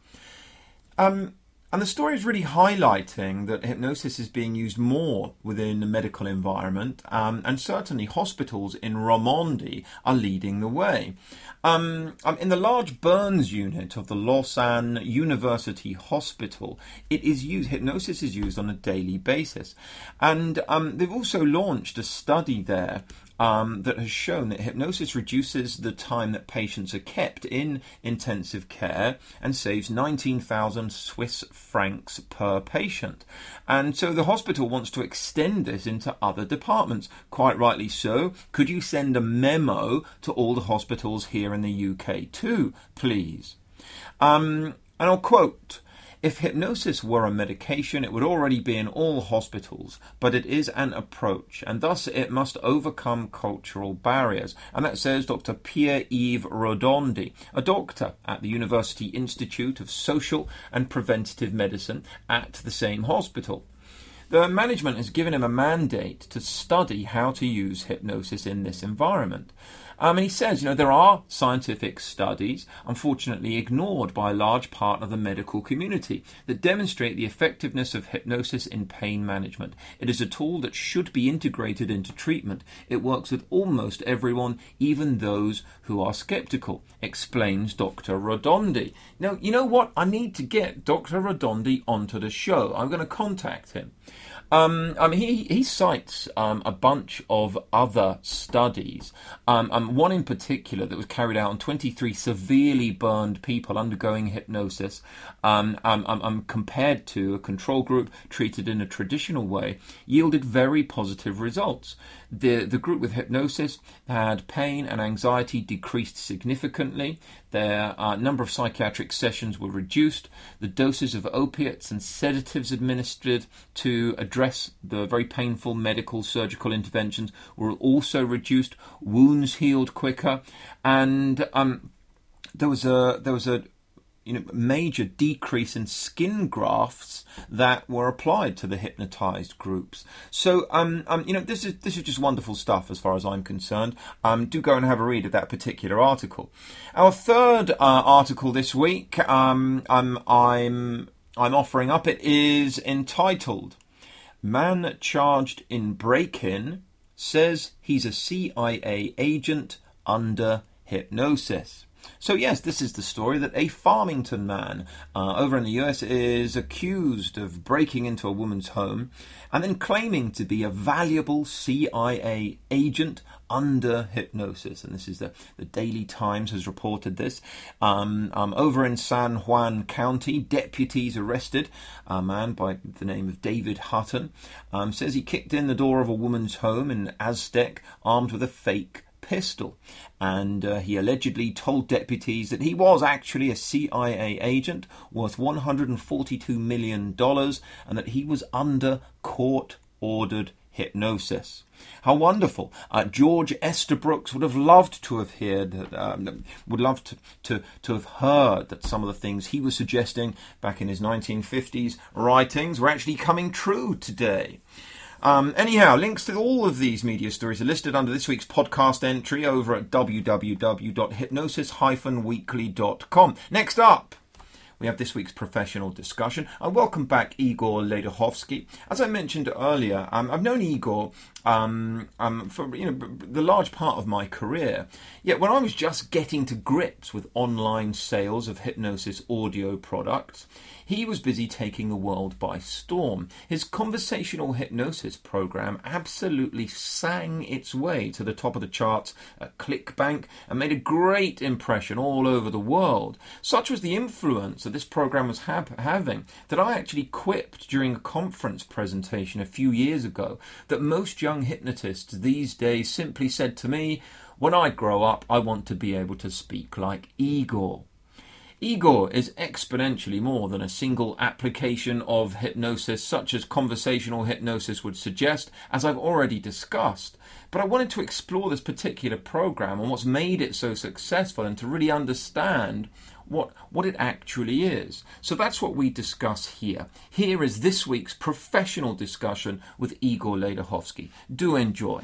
Um, and the story is really highlighting that hypnosis is being used more within the medical environment, um, and certainly hospitals in Romandie are leading the way. Um, um, in the large burns unit of the Lausanne University Hospital, it is used. Hypnosis is used on a daily basis, and um, they've also launched a study there um, that has shown that hypnosis reduces the time that patients are kept in intensive care and saves 19,000 Swiss francs per patient. And so the hospital wants to extend this into other departments. Quite rightly so. Could you send a memo to all the hospitals here in the UK too, please? Um, and I'll quote. If hypnosis were a medication, it would already be in all hospitals, but it is an approach, and thus it must overcome cultural barriers. And that says Dr. Pierre Yves Rodondi, a doctor at the University Institute of Social and Preventative Medicine at the same hospital. The management has given him a mandate to study how to use hypnosis in this environment. Um, and he says, you know, there are scientific studies, unfortunately ignored by a large part of the medical community, that demonstrate the effectiveness of hypnosis in pain management. It is a tool that should be integrated into treatment. It works with almost everyone, even those who are skeptical, explains Dr. Rodondi. Now, you know what? I need to get Dr. Rodondi onto the show. I'm going to contact him. Um, I mean, he, he cites um, a bunch of other studies, um one in particular that was carried out on 23 severely burned people undergoing hypnosis, um, um, compared to a control group treated in a traditional way, yielded very positive results. The, the group with hypnosis had pain and anxiety decreased significantly. Their uh, number of psychiatric sessions were reduced. The doses of opiates and sedatives administered to address the very painful medical surgical interventions were also reduced. Wounds healed quicker, and um, there was a there was a you know, major decrease in skin grafts that were applied to the hypnotized groups. So, um, um, you know, this is this is just wonderful stuff as far as I'm concerned. Um, do go and have a read of that particular article. Our third uh, article this week, um, um I'm I'm offering up. It is entitled "Man Charged in Break-In Says He's a CIA Agent Under Hypnosis." So, yes, this is the story that a Farmington man uh, over in the US is accused of breaking into a woman's home and then claiming to be a valuable CIA agent under hypnosis. And this is the, the Daily Times has reported this. Um, um, over in San Juan County, deputies arrested a man by the name of David Hutton. Um, says he kicked in the door of a woman's home in Aztec armed with a fake pistol. And uh, he allegedly told deputies that he was actually a CIA agent worth $142 million and that he was under court ordered hypnosis. How wonderful! Uh, George Estabrooks would have loved to have heard, um, would love to, to, to have heard that some of the things he was suggesting back in his 1950s writings were actually coming true today. Um, anyhow, links to all of these media stories are listed under this week's podcast entry over at www.hypnosis-weekly.com. Next up, we have this week's professional discussion. I welcome back Igor Ledochowski. As I mentioned earlier, um, I've known Igor um, um, for you know the large part of my career. Yet when I was just getting to grips with online sales of hypnosis audio products, he was busy taking the world by storm. His conversational hypnosis program absolutely sang its way to the top of the charts at ClickBank and made a great impression all over the world. Such was the influence that this program was ha- having that I actually quipped during a conference presentation a few years ago that most young hypnotists these days simply said to me, when I grow up, I want to be able to speak like Igor. Igor is exponentially more than a single application of hypnosis, such as conversational hypnosis would suggest, as I've already discussed. But I wanted to explore this particular program and what's made it so successful and to really understand what, what it actually is. So that's what we discuss here. Here is this week's professional discussion with Igor Ledochowski. Do enjoy.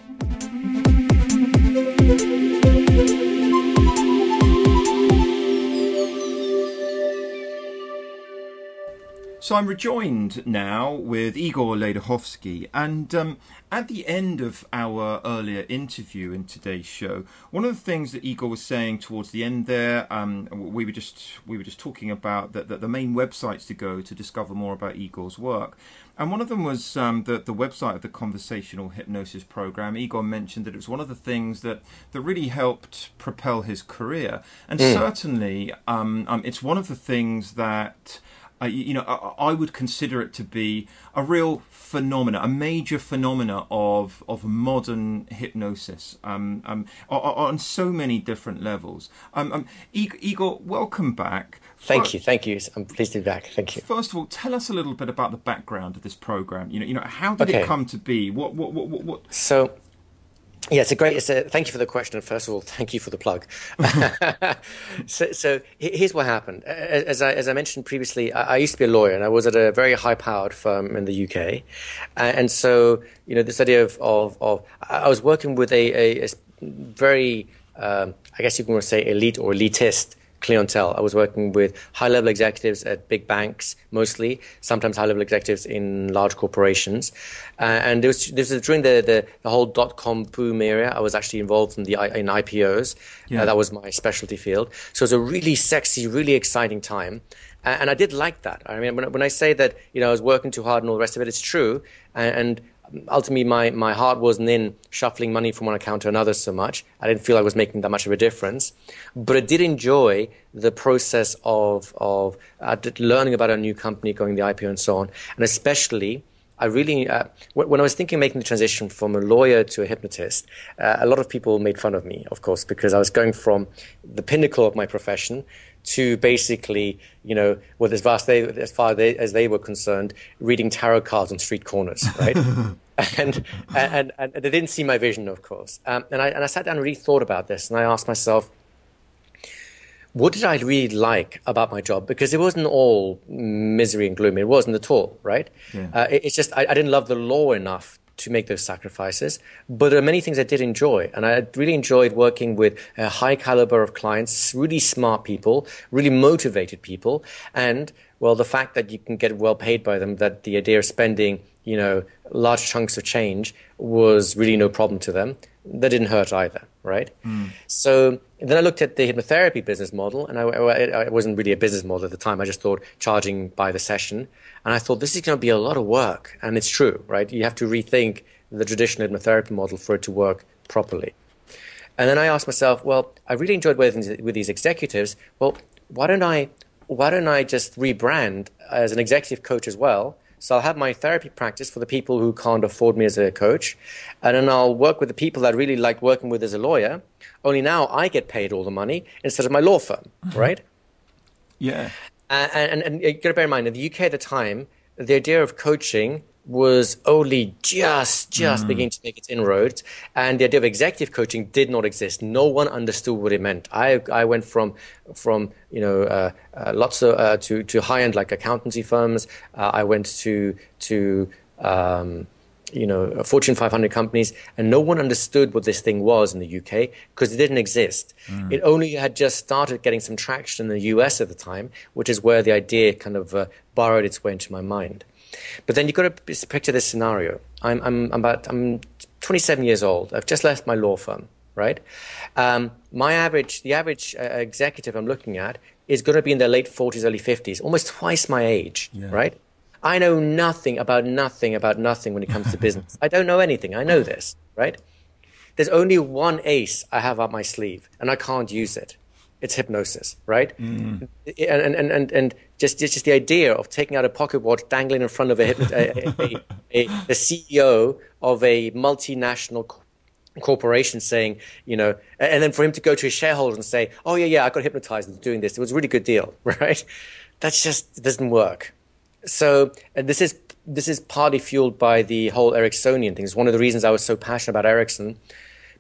So I'm rejoined now with Igor Ledochowski, and um, at the end of our earlier interview in today's show, one of the things that Igor was saying towards the end there, um, we were just we were just talking about that, that the main websites to go to discover more about Igor's work, and one of them was um, the, the website of the conversational hypnosis program. Igor mentioned that it was one of the things that, that really helped propel his career. And mm. certainly, um, um, it's one of the things that uh, you, you, know, I, I, would consider it to be a real phenomena, a major phenomena of of modern hypnosis um, um, on, on, so many different levels. Um, um Igor, welcome back. Thank first, you, thank you. I'm pleased to be back. Thank you. First of all, tell us a little bit about the background of this program. You know, you know, how did okay. it come to be? What, what, what, what? what? So yeah, it's a great. It's a, thank you for the question. First of all, thank you for the plug. so, so, here's what happened. As I, as I mentioned previously, I, I, used to be a lawyer, and I was at a very high-powered firm in the UK. And so, you know, this idea of of, of I was working with a, a, a very, um, I guess you can say, elite or elitist clientele. I was working with high level executives at big banks, mostly, sometimes high level executives in large corporations. Uh, and was, this was during the, the, the whole dot com boom era. I was actually involved in, the, in IPOs. Yeah. Uh, that was my specialty field. So it was a really sexy, really exciting time. And I did like that. I mean, when, when I say that, you know, I was working too hard and all the rest of it, it's true. and, and ultimately my, my heart wasn't in shuffling money from one account to another so much. I didn't feel I was making that much of a difference. But I did enjoy the process of, of uh, learning about a new company, going the IPO and so on. And especially, I really, uh, when I was thinking of making the transition from a lawyer to a hypnotist, uh, a lot of people made fun of me, of course, because I was going from the pinnacle of my profession to basically, you know, well, as far as they, as far as they were concerned, reading tarot cards on street corners, right? and, and, and they didn't see my vision, of course. Um, and I and I sat down and really thought about this, and I asked myself, what did I really like about my job? Because it wasn't all misery and gloom. It wasn't at all, right? Yeah. Uh, it, it's just I, I, didn't love the law enough to make those sacrifices. But there are many things I did enjoy. And I really enjoyed working with a high caliber of clients, really smart people, really motivated people, and well, the fact that you can get well paid by them, that the idea of spending, you know, large chunks of change was really no problem to them. That didn't hurt either, right? Mm. So then I looked at the hypnotherapy business model, and I, it wasn't really a business model at the time. I just thought charging by the session, and I thought this is going to be a lot of work, and it's true, right? You have to rethink the traditional hypnotherapy model for it to work properly. And then I asked myself, well, I really enjoyed working with these executives. Well, why don't I why don't I just rebrand as an executive coach as well? So I'll have my therapy practice for the people who can't afford me as a coach, and then I'll work with the people that I really like working with as a lawyer. Only now I get paid all the money instead of my law firm, mm-hmm. right? Yeah. Uh, and, and, and you got to bear in mind, in the UK at the time, the idea of coaching was only just just mm. beginning to make its inroads and the idea of executive coaching did not exist. No one understood what it meant. I i went from from you know uh, uh, lots of uh, to to high end like accountancy firms. Uh, i went to to um, you know fortune 500 companies and no one understood what this thing was in the uk because it didn't exist. Mm. it only had just started getting some traction in the us at the time which is where the idea kind of uh, borrowed its way into my mind but then you've got to picture this scenario. I'm, I'm, I'm about I'm 27 years old. I've just left my law firm, right? Um, my average, the average uh, executive I'm looking at is going to be in their late 40s, early 50s, almost twice my age, yeah. right? I know nothing about nothing about nothing when it comes to business. I don't know anything. I know this, right? There's only one ace I have up my sleeve, and I can't use it it's hypnosis, right? Mm. And, and, and, and just, just the idea of taking out a pocket watch, dangling in front of a, a, a, a, CEO of a multinational corporation saying, you know, and then for him to go to his shareholders and say, oh, yeah, yeah, I got hypnotized into doing this. It was a really good deal, right? That's just, doesn't work. So this is this is partly fueled by the whole Ericksonian thing. It's one of the reasons I was so passionate about Erickson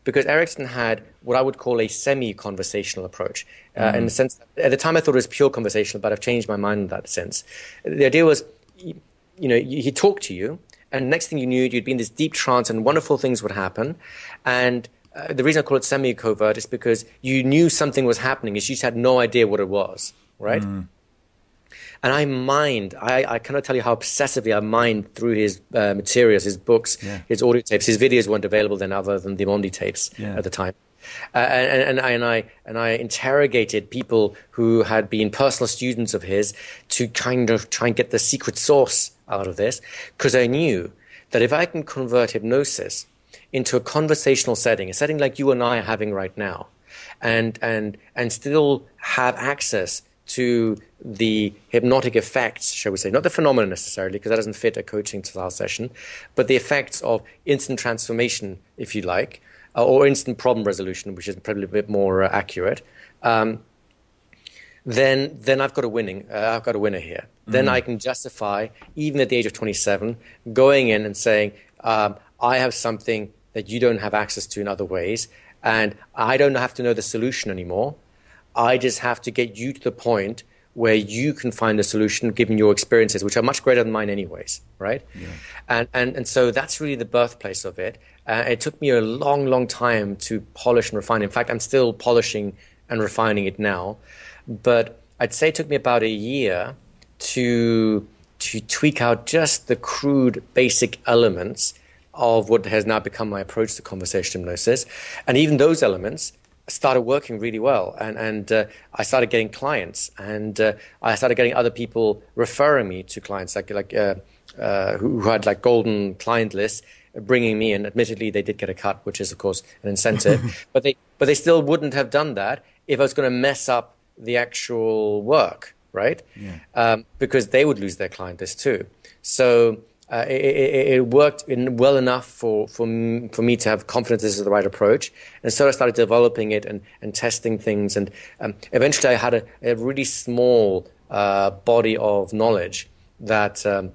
because Erickson had what I would call a semi-conversational approach, uh, mm-hmm. in the sense at the time I thought it was pure conversational, but I've changed my mind in that sense. The idea was, you know, he talked to you, and next thing you knew, you'd be in this deep trance, and wonderful things would happen, and uh, the reason I call it semi-covert is because you knew something was happening, you just had no idea what it was, right? Mm. And I mined, I, I cannot tell you how obsessively I mined through his uh, materials, his books, yeah. his audio tapes. His videos weren't available then other than the Mondi tapes yeah. at the time. Uh, and, and, and, I, and I interrogated people who had been personal students of his to kind of try and get the secret source out of this, because I knew that if I can convert hypnosis into a conversational setting, a setting like you and I are having right now, and, and, and still have access to the hypnotic effects, shall we say, not the phenomenon necessarily, because that doesn't fit a coaching style session, but the effects of instant transformation, if you like, uh, or instant problem resolution, which is probably a bit more uh, accurate. Um, then, then I've got a winning. Uh, I've got a winner here. Mm. Then I can justify, even at the age of 27, going in and saying, um, "I have something that you don't have access to in other ways, and I don't have to know the solution anymore. I just have to get you to the point where you can find a solution given your experiences, which are much greater than mine anyways, right? Yeah. And, and, and so that's really the birthplace of it. Uh, it took me a long, long time to polish and refine. In fact, I'm still polishing and refining it now. But I'd say it took me about a year to, to tweak out just the crude basic elements of what has now become my approach to conversation hypnosis. And even those elements started working really well and, and uh, I started getting clients and uh, I started getting other people referring me to clients like like uh, uh who, who, had like golden client lists bringing me in. Admittedly they did get a cut which is of course an incentive but they but they still wouldn't have done that if I was going to mess up the actual work right? Yeah. um, because they would lose their client list too. So uh, it, it, it, worked well enough for, for, for me to have confidence this is the right approach. And so I started developing it and, and testing things. And um, eventually I had a, a really small uh, body of knowledge that um,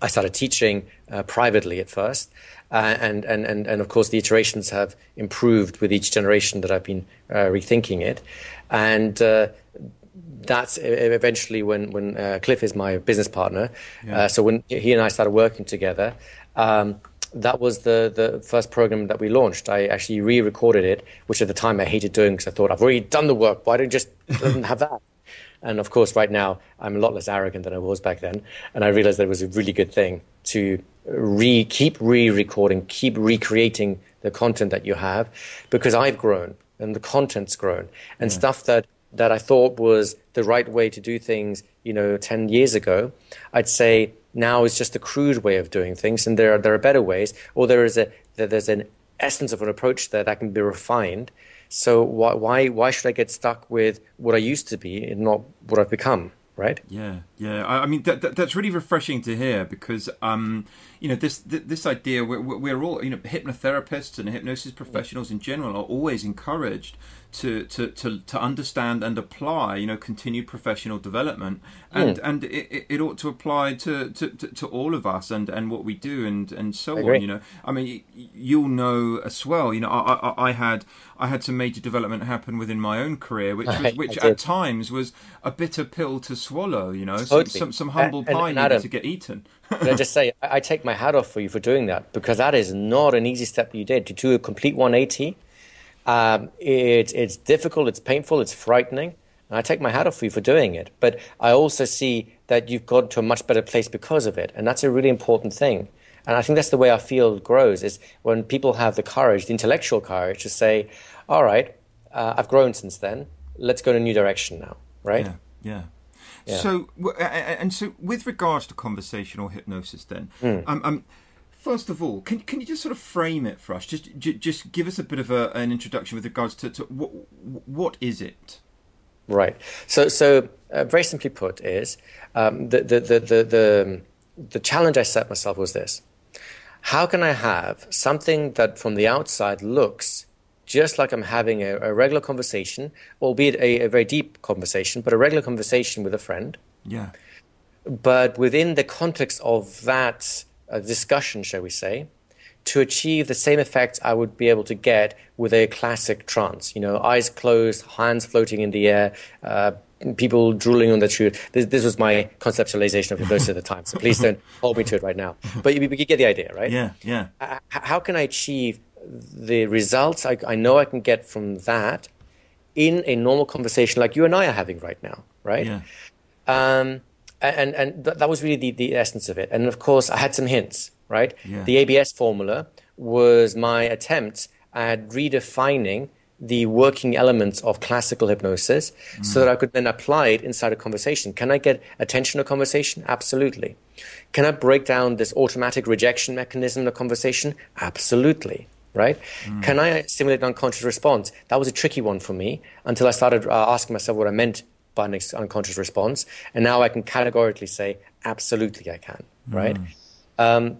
I started teaching uh, privately at first. Uh, and, and, and, and of course, the iterations have improved with each generation that I've been uh, rethinking it. And uh, that's eventually when when uh, Cliff is my business partner. Yeah. Uh, so when he and I started working together, um, that was the the first program that we launched. I actually re-recorded it, which at the time I hated doing because I thought I've already done the work. Why don't you just have that? And of course, right now, I'm a lot less arrogant than I was back then. And I realized that it was a really good thing to re keep re-recording, keep recreating the content that you have, because I've grown and the content's grown, and yeah. stuff that that I thought was the right way to do things, you know, ten years ago, I'd say now is just a crude way of doing things, and there are there are better ways, or there is a there's an essence of an approach there that can be refined. So why why why should I get stuck with what I used to be and not what I've become? Right? Yeah, yeah. I, I mean that, that, that's really refreshing to hear because um, you know this this idea we're, we're all you know hypnotherapists and hypnosis professionals in general are always encouraged to, to, to, to understand and apply, you know, continued professional development, and mm. and it, it ought to apply to, to, to, all of us and, and what we do and, and so on. You know, I mean, you'll know as well. You know, I, I, I had I had some major development happen within my own career, which was, which at times was a bitter pill to swallow. You know, totally. some, some, humble and, pie and Adam, to get eaten. I just say, I take my hat off for you for doing that because that is not an easy step you did to do a complete 180 um, it, it's difficult, it's painful, it's frightening. And I take my hat off for you for doing it. But I also see that you've got to a much better place because of it. And that's a really important thing. And I think that's the way our field grows is when people have the courage, the intellectual courage to say, all right, uh, I've grown since then. Let's go in a new direction now, right? Yeah, yeah. Yeah. So, and so with regards to conversational hypnosis, then, mm. um, um, First of all, can can you just sort of frame it for us? Just just give us a bit of a, an introduction with regards to, to what what is it? Right. So so uh, very simply put is um, the, the, the the the the challenge I set myself was this: How can I have something that from the outside looks just like I'm having a, a regular conversation, albeit a, a very deep conversation, but a regular conversation with a friend. Yeah. But within the context of that a discussion, shall we say, to achieve the same effect I would be able to get with a classic trance. You know, eyes closed, hands floating in the air, uh, people drooling on the truth. This, this, was my conceptualization of hypnosis at the time. So please don't hold me to it right now. But you, you get the idea, right? Yeah, yeah. Uh, how can I achieve the results I, I know I can get from that in a normal conversation like you and I are having right now, right? Yeah. Um, and and th- that was really the, the essence of it. And of course, I had some hints, right? Yeah. The ABS formula was my attempt at redefining the working elements of classical hypnosis mm. so that I could then apply it inside a conversation. Can I get attention in a conversation? Absolutely. Can I break down this automatic rejection mechanism in a conversation? Absolutely. Right? Mm. Can I stimulate unconscious response? That was a tricky one for me until I started uh, asking myself what I meant by an unconscious response. And now I can categorically say, absolutely, I can, right? Mm. Um,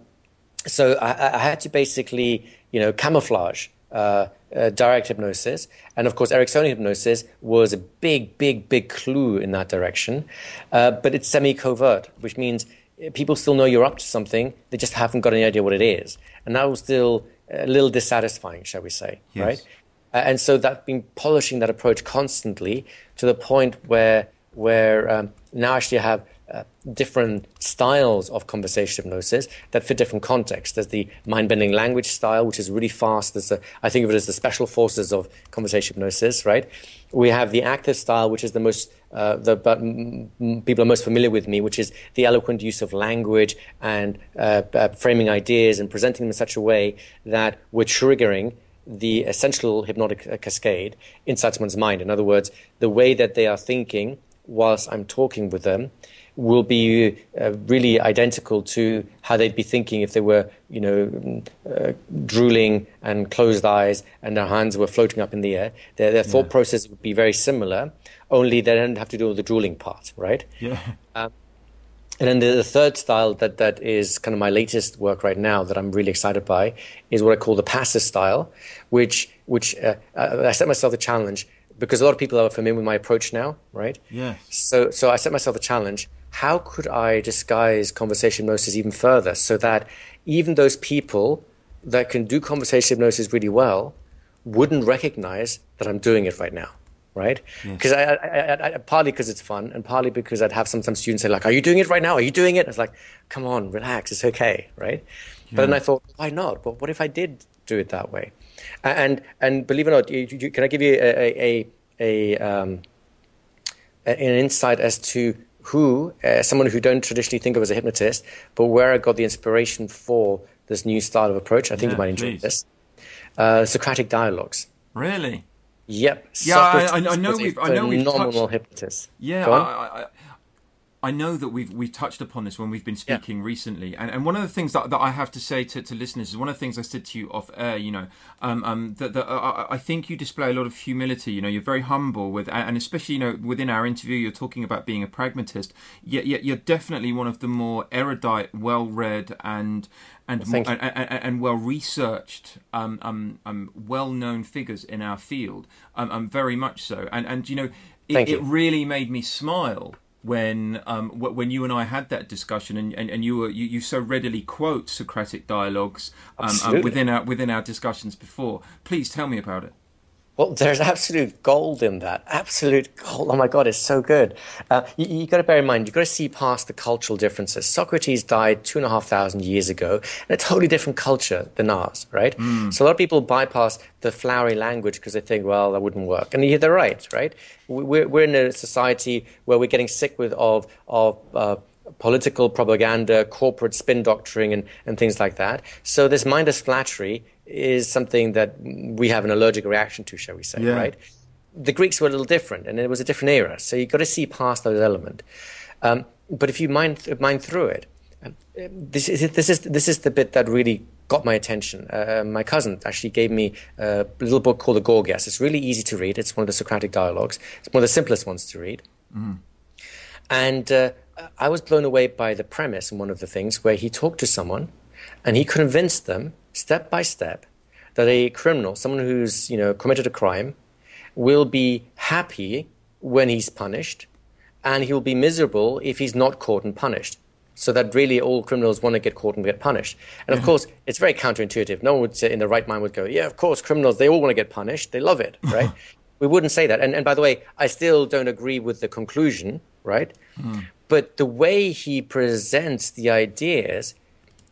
so I, I, had to basically, you know, camouflage uh, uh, direct hypnosis. And of course, Ericksonian hypnosis was a big, big, big clue in that direction. Uh, but it's semi covert, which means people still know you're up to something, they just haven't got any idea what it is. And that was still a little dissatisfying, shall we say, yes. right? Uh, and so that's been polishing that approach constantly to the point where where um, now actually I have uh, different styles of conversation hypnosis that fit different contexts. There's the mind-bending language style, which is really fast. There's a, I think of it as the special forces of conversation hypnosis, right? We have the active style, which is the most uh, the but m- m- people are most familiar with me, which is the eloquent use of language and uh, uh framing ideas and presenting them in such a way that we're triggering the essential hypnotic cascade inside someone's mind. In other words, the way that they are thinking whilst I'm talking with them will be uh, really identical to how they'd be thinking if they were, you know, uh, drooling and closed eyes and their hands were floating up in the air. Their, their thought yeah. process would be very similar, only they don't have to do the drooling part, right? Yeah. Um, and then the, the, third style that, that is kind of my latest work right now that I'm really excited by is what I call the passive style, which which uh, uh, I set myself the challenge because a lot of people are familiar with my approach now, right? Yeah. So so I set myself a challenge. How could I disguise conversation hypnosis even further so that even those people that can do conversation hypnosis really well wouldn't recognize that I'm doing it right now? Right? Because yes. I, I, I, partly because it's fun, and partly because I'd have some some students say like, "Are you doing it right now? Are you doing it?" I was like, "Come on, relax, it's okay, right?" Yeah. But then I thought, why not? But what if I did do it that way? And and believe it or not, you, you, can I give you a a a, um, an insight as to who, uh, someone who don't traditionally think of as a hypnotist, but where I got the inspiration for this new style of approach. I think Yeah, you might enjoy please. this. Uh, Socratic dialogues. Really? Yep. Yeah, I- I- know we've- I know we've touched- hypnotist. Yeah, I. I, I, know that we've we've touched upon this when we've been speaking recently, and, and one of the things that, that I have to say to, to listeners is one of the things I said to you off air. You know, um, um, that, that uh, I think you display a lot of humility. You know, you're very humble with, and especially you know within our interview, you're talking about being a pragmatist. Yet, yet you're definitely one of the more erudite, well-read, and and you. and, and, and well researched, um, um, um, well known figures in our field. Um, um, very much so, and and you know, it, you. it really made me smile when um, wh- when you and I had that discussion, and, and, and you were you, you so readily quote Socratic dialogues um, um, within our within our discussions before. Please tell me about it. Well, there's absolute gold in that. Absolute gold. Oh my God, it's so good. Uh, you, you got to bear in mind, you've got to see past the cultural differences. Socrates died two and a half thousand years ago in a totally different culture than ours, right? So a lot of people bypass the flowery language because they think, well, that wouldn't work. And they're right, right? We- We're, we're in a society where we're getting sick with of, of uh, political propaganda, corporate spin doctoring, and, and things like that. So this mindless flattery is something that we have an allergic reaction to, shall we say, Yeah. right? The Greeks were a little different, and it was a different era. So you've got to see past those elements. Um, but if you mind, mind through it, um, this is, this, is, this is the bit that really got my attention. Uh, my cousin actually gave me a little book called The Gorgias. It's really easy to read. It's one of the Socratic dialogues. It's one of the simplest ones to read. And uh, I was blown away by the premise in one of the things where he talked to someone and he convinced them step by step that a criminal, someone who's you know committed a crime, will be happy when he's punished, and he will be miserable if he's not caught and punished. So that really all criminals want to get caught and get punished. And of course, it's very counterintuitive. No one would say in the right mind would go, yeah, of course, criminals, they all want to get punished. They love it, right? we wouldn't say that. And, and by the way, I still don't agree with the conclusion, right? Hmm. But the way he presents the ideas,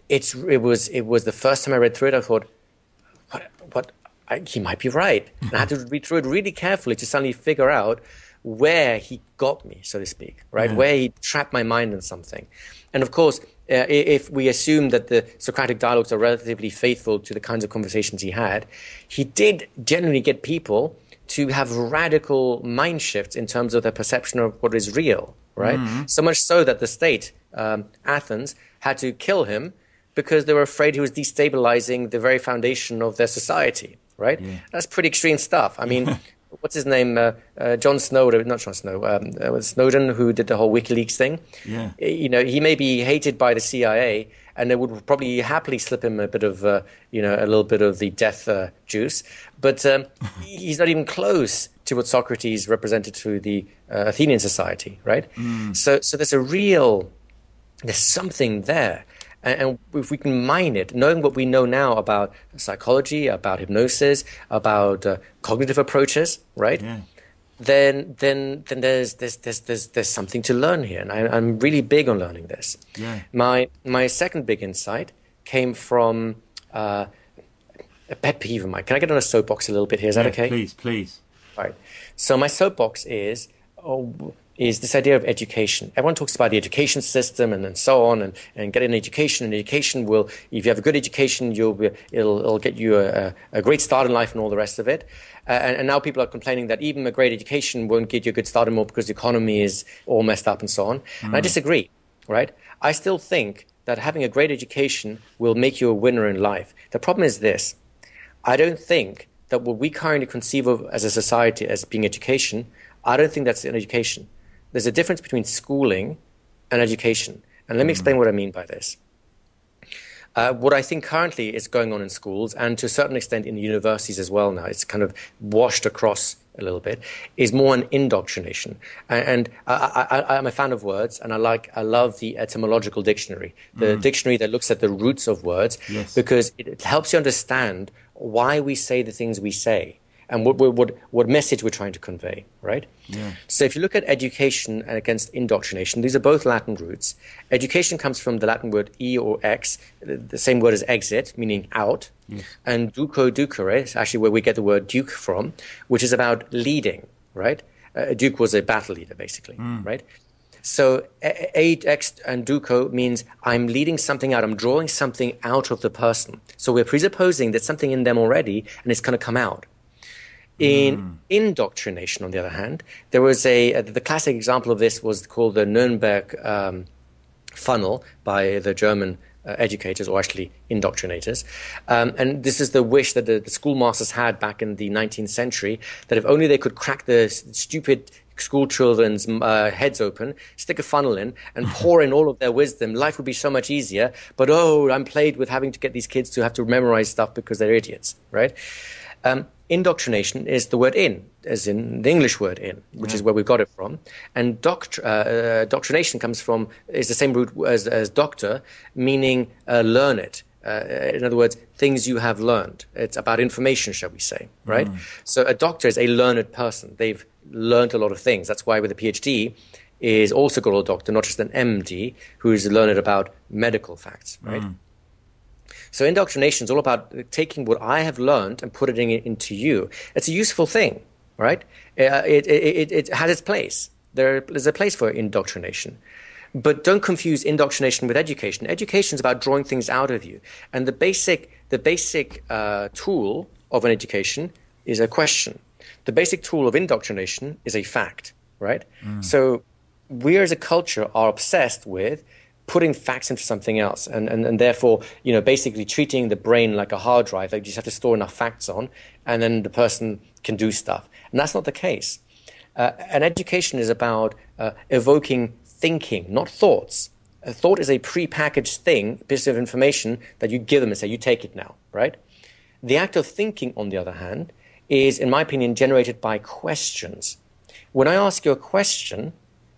it's, it, was, it was the first time I read through it, I thought, what, what I, he might be right. And I had to read through it really carefully to suddenly figure out where he got me, so to speak, right? Where he trapped my mind in something. And of course, uh, if we assume that the Socratic dialogues are relatively faithful to the kinds of conversations he had, he did generally get people to have radical mind shifts in terms of their perception of what is real, right? So much so that the state, um, Athens, had to kill him because they were afraid he was destabilizing the very foundation of their society, right? That's pretty extreme stuff. I mean, what's his name? Uh, uh, John Snow, not John Snow, um, uh, Snowden, who did the whole WikiLeaks thing. Yeah. You know, he may be hated by the CIA, and they would probably happily slip him a bit of, uh, you know, a little bit of the death uh, juice. But um, he's not even close to what Socrates represented to the uh, Athenian society, right? So, so there's a real there's something there. And, and if we can mine it, knowing what we know now about psychology, about hypnosis, about uh, cognitive approaches, right? Yeah. Then, then, then there's, there's, there's, there's, there's something to learn here. And I, I'm really big on learning this. Yeah. My, my second big insight came from uh, a pet peeve of mine. Can I get on a soapbox a little bit here? Is that okay? Please, please. Right. So my soapbox is oh, is this idea of education. Everyone talks about the education system and, and so on, and, and get an education. And education will, if you have a good education, you'll be, it'll, it'll get you a, a great start in life and all the rest of it. Uh, and, and now people are complaining that even a great education won't get you a good start anymore because the economy is all messed up and so on. And I disagree. Right. I still think that having a great education will make you a winner in life. The problem is this. I don't think that what we currently conceive of as a society as being education, I don't think that's an education. There's a difference between schooling and education. And let me explain what I mean by this. Uh, what I think currently is going on in schools, and to a certain extent in universities as well now, it's kind of washed across a little bit, is more an indoctrination. And, and I, I, I'm a fan of words, and I like, I love the etymological dictionary, the dictionary that looks at the roots of words, Yes. because it, it helps you understand why we say the things we say and what, what, what, message we're trying to convey, right? Yeah. So if you look at education and against indoctrination, these are both Latin roots. Education comes from the Latin word e or ex, the same word as exit, meaning out. And duco ducere is actually where we get the word duke from, which is about leading, right? Uh, Duke was a battle leader, basically, mm. right? So ex and Duco means I'm leading something out. I'm drawing something out of the person. So we're presupposing that something in them already, and it's going to come out. In mm. indoctrination, on the other hand, there was a, uh, the classic example of this was called the Nuremberg um, funnel by the German uh, educators, or actually indoctrinators. Um, and this is the wish that the, the, schoolmasters had back in the 19th century that if only they could crack the stupid school children's uh, heads open, stick a funnel in, and pour in all of their wisdom, life would be so much easier. But oh, I'm plagued with having to get these kids to have to memorize stuff because they're idiots, right? Um, indoctrination is the word in, as in the English word in, which yeah. is where we got it from. And doct- uh, uh, doctrination comes from, is the same root as, as doctor, meaning uh, learn it. Uh, in other words, things you have learned. It's about information, shall we say, right? Mm. So a doctor is a learned person. They've learned a lot of things. That's why with a PhD is also called a doctor, not just an MD who is learned about medical facts, right? Mm. So indoctrination is all about taking what I have learned and putting it into you. It's a useful thing, right? Uh, it, it, it, it has its place. There is a place for indoctrination. But don't confuse indoctrination with education. Education is about drawing things out of you. And the basic, the basic uh, tool of an education is a question. The basic tool of indoctrination is a fact, right? Mm. So we as a culture are obsessed with putting facts into something else. And, and, and therefore you know basically treating the brain like a hard drive that you just have to store enough facts on and then the person can do stuff. And that's not the case. Uh, and education is about uh, evoking thinking not thoughts. A thought is a pre-packaged thing piece of information that you give them and say you take it now right? The act of thinking on the other hand is in my opinion generated by questions. When i ask you a question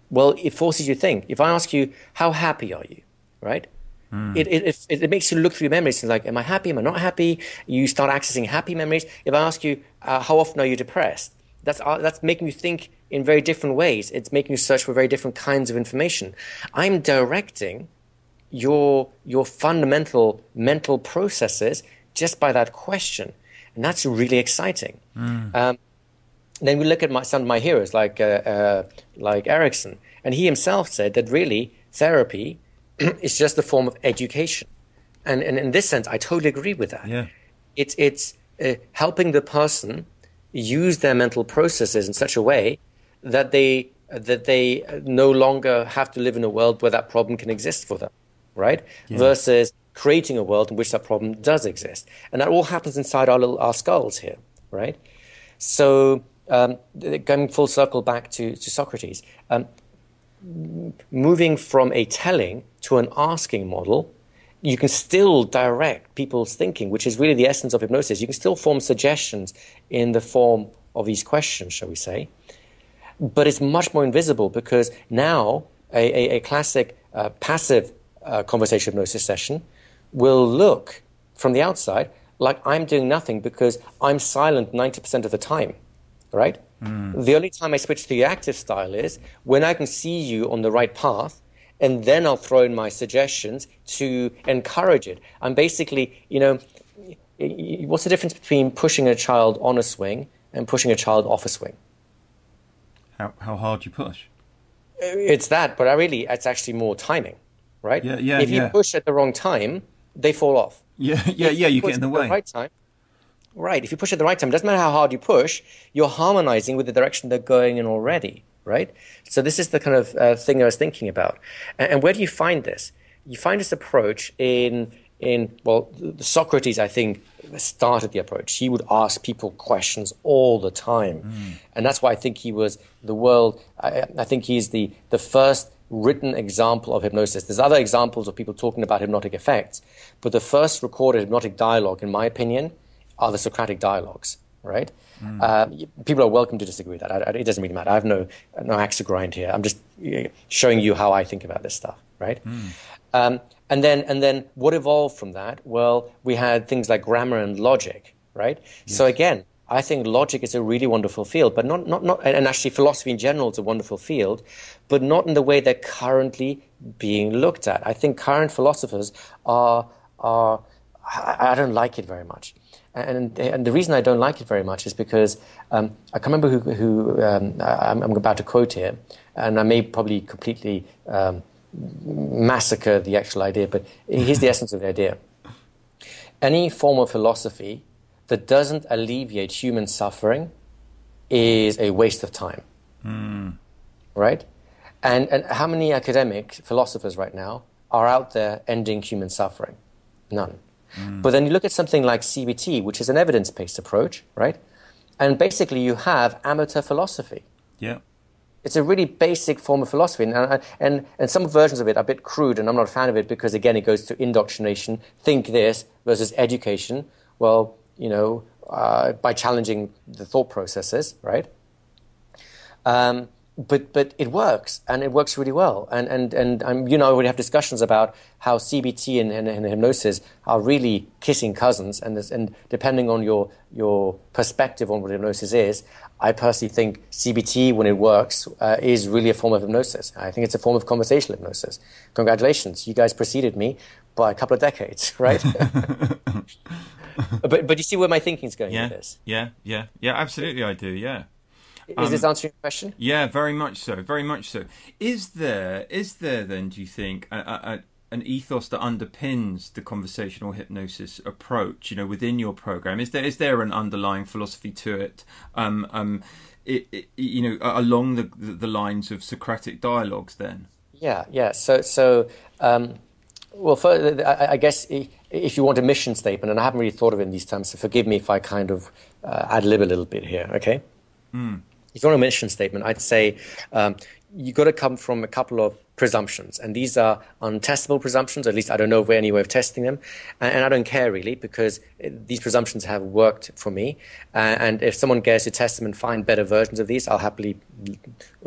well, it forces you to think. If I ask you, how happy are you? Right? Mm. It, it, it, it, makes you look through your memories. It's like, am I happy? Am I not happy? You start accessing happy memories. If I ask you, uh, how often are you depressed? That's, uh, that's making you think in very different ways. It's making you search for very different kinds of information. I'm directing your, your fundamental mental processes just by that question. And that's really exciting. Mm. Um, then we look at my, some of my heroes like uh, uh, like Erickson, and he himself said that really therapy is just a form of education, and, and in this sense, I totally agree with that. Yeah. It's it's uh, helping the person use their mental processes in such a way that they that they no longer have to live in a world where that problem can exist for them, right? Yeah. Versus creating a world in which that problem does exist, and that all happens inside our little, our skulls here, right? So um, going full circle back to, to Socrates, um, moving from a telling to an asking model, you can still direct people's thinking, which is really the essence of hypnosis. You can still form suggestions in the form of these questions, shall we say. But it's much more invisible because now a, a, a classic uh, passive uh, conversation hypnosis session will look from the outside like I'm doing nothing because I'm silent 90% of the time right? Mm. The only time I switch to the active style is when I can see you on the right path, and then I'll throw in my suggestions to encourage it. I'm basically, you know, what's the difference between pushing a child on a swing and pushing a child off a swing? How, how hard you push? It's that, but I really, it's actually more timing, right? Yeah, yeah. If you yeah. push at the wrong time, they fall off. Yeah, yeah, if yeah. You, you get in the way. The right time, Right. If you push at the right time, it doesn't matter how hard you push, you're harmonizing with the direction they're going in already. Right. So this is the kind of uh, thing I was thinking about. And, and, where do you find this? You find this approach in in well, Socrates, I think, started the approach. He would ask people questions all the time, mm. and that's why I think he was the world. I, I think he's the the first written example of hypnosis. There's other examples of people talking about hypnotic effects, but the first recorded hypnotic dialogue, in my opinion, are the Socratic dialogues, right? Mm. Uh, people are welcome to disagree with that. I, I, it doesn't really matter. I have no no axe to grind here. I'm just showing you how I think about this stuff, right? Mm. Um, and then and then what evolved from that? Well, we had things like grammar and logic, right? Yes. So again, I think logic is a really wonderful field, but not, not, not, and actually philosophy in general is a wonderful field, but not in the way they're currently being looked at. I think current philosophers are, are I don't like it very much. And, and the reason I don't like it very much is because um, I can remember who, who um, I'm, I'm, about to quote here, and I may probably completely um, massacre the actual idea, but here's the essence of the idea. Any form of philosophy that doesn't alleviate human suffering is a waste of time. Mm. Right? And, and how many academic philosophers right now are out there ending human suffering? None. Mm. But then you look at something like CBT, which is an evidence based approach, right? And basically you have amateur philosophy. Yeah. It's a really basic form of philosophy. And, and, and some versions of it are a bit crude, and I'm not a fan of it because, again, it goes to indoctrination, think this versus education. Well, you know, uh, by challenging the thought processes, right? Um, but but it works and it works really well. And and and um, you know we have discussions about how CBT and, and, and, hypnosis are really kissing cousins and and depending on your your perspective on what hypnosis is I personally think CBT when it works uh, is really a form of hypnosis. I think it's a form of conversational hypnosis. Congratulations you guys preceded me by a couple of decades right? But but you see where my thinking's going yeah, with this. yeah yeah yeah absolutely I do yeah is um, this answering your question? Yeah, very much so. Very much so. Is there is there then? Do you think a, a, an ethos that underpins the conversational hypnosis approach? You know, within your program, is there is there an underlying philosophy to it? Um, um, it, it, you know, along the the lines of Socratic dialogues, then. Yeah, yeah. So so. Um, well, for, I, I guess if you want a mission statement, and I haven't really thought of it in these terms, so forgive me if I kind of uh, ad lib a little bit here, okay? Mm if you want a mission statement, I'd say um, you've got to come from a couple of presumptions. And these are untestable presumptions, at least I don't know of any way of testing them. And, and I don't care really because these presumptions have worked for me. Uh, and if someone cares to test them and find better versions of these, I'll happily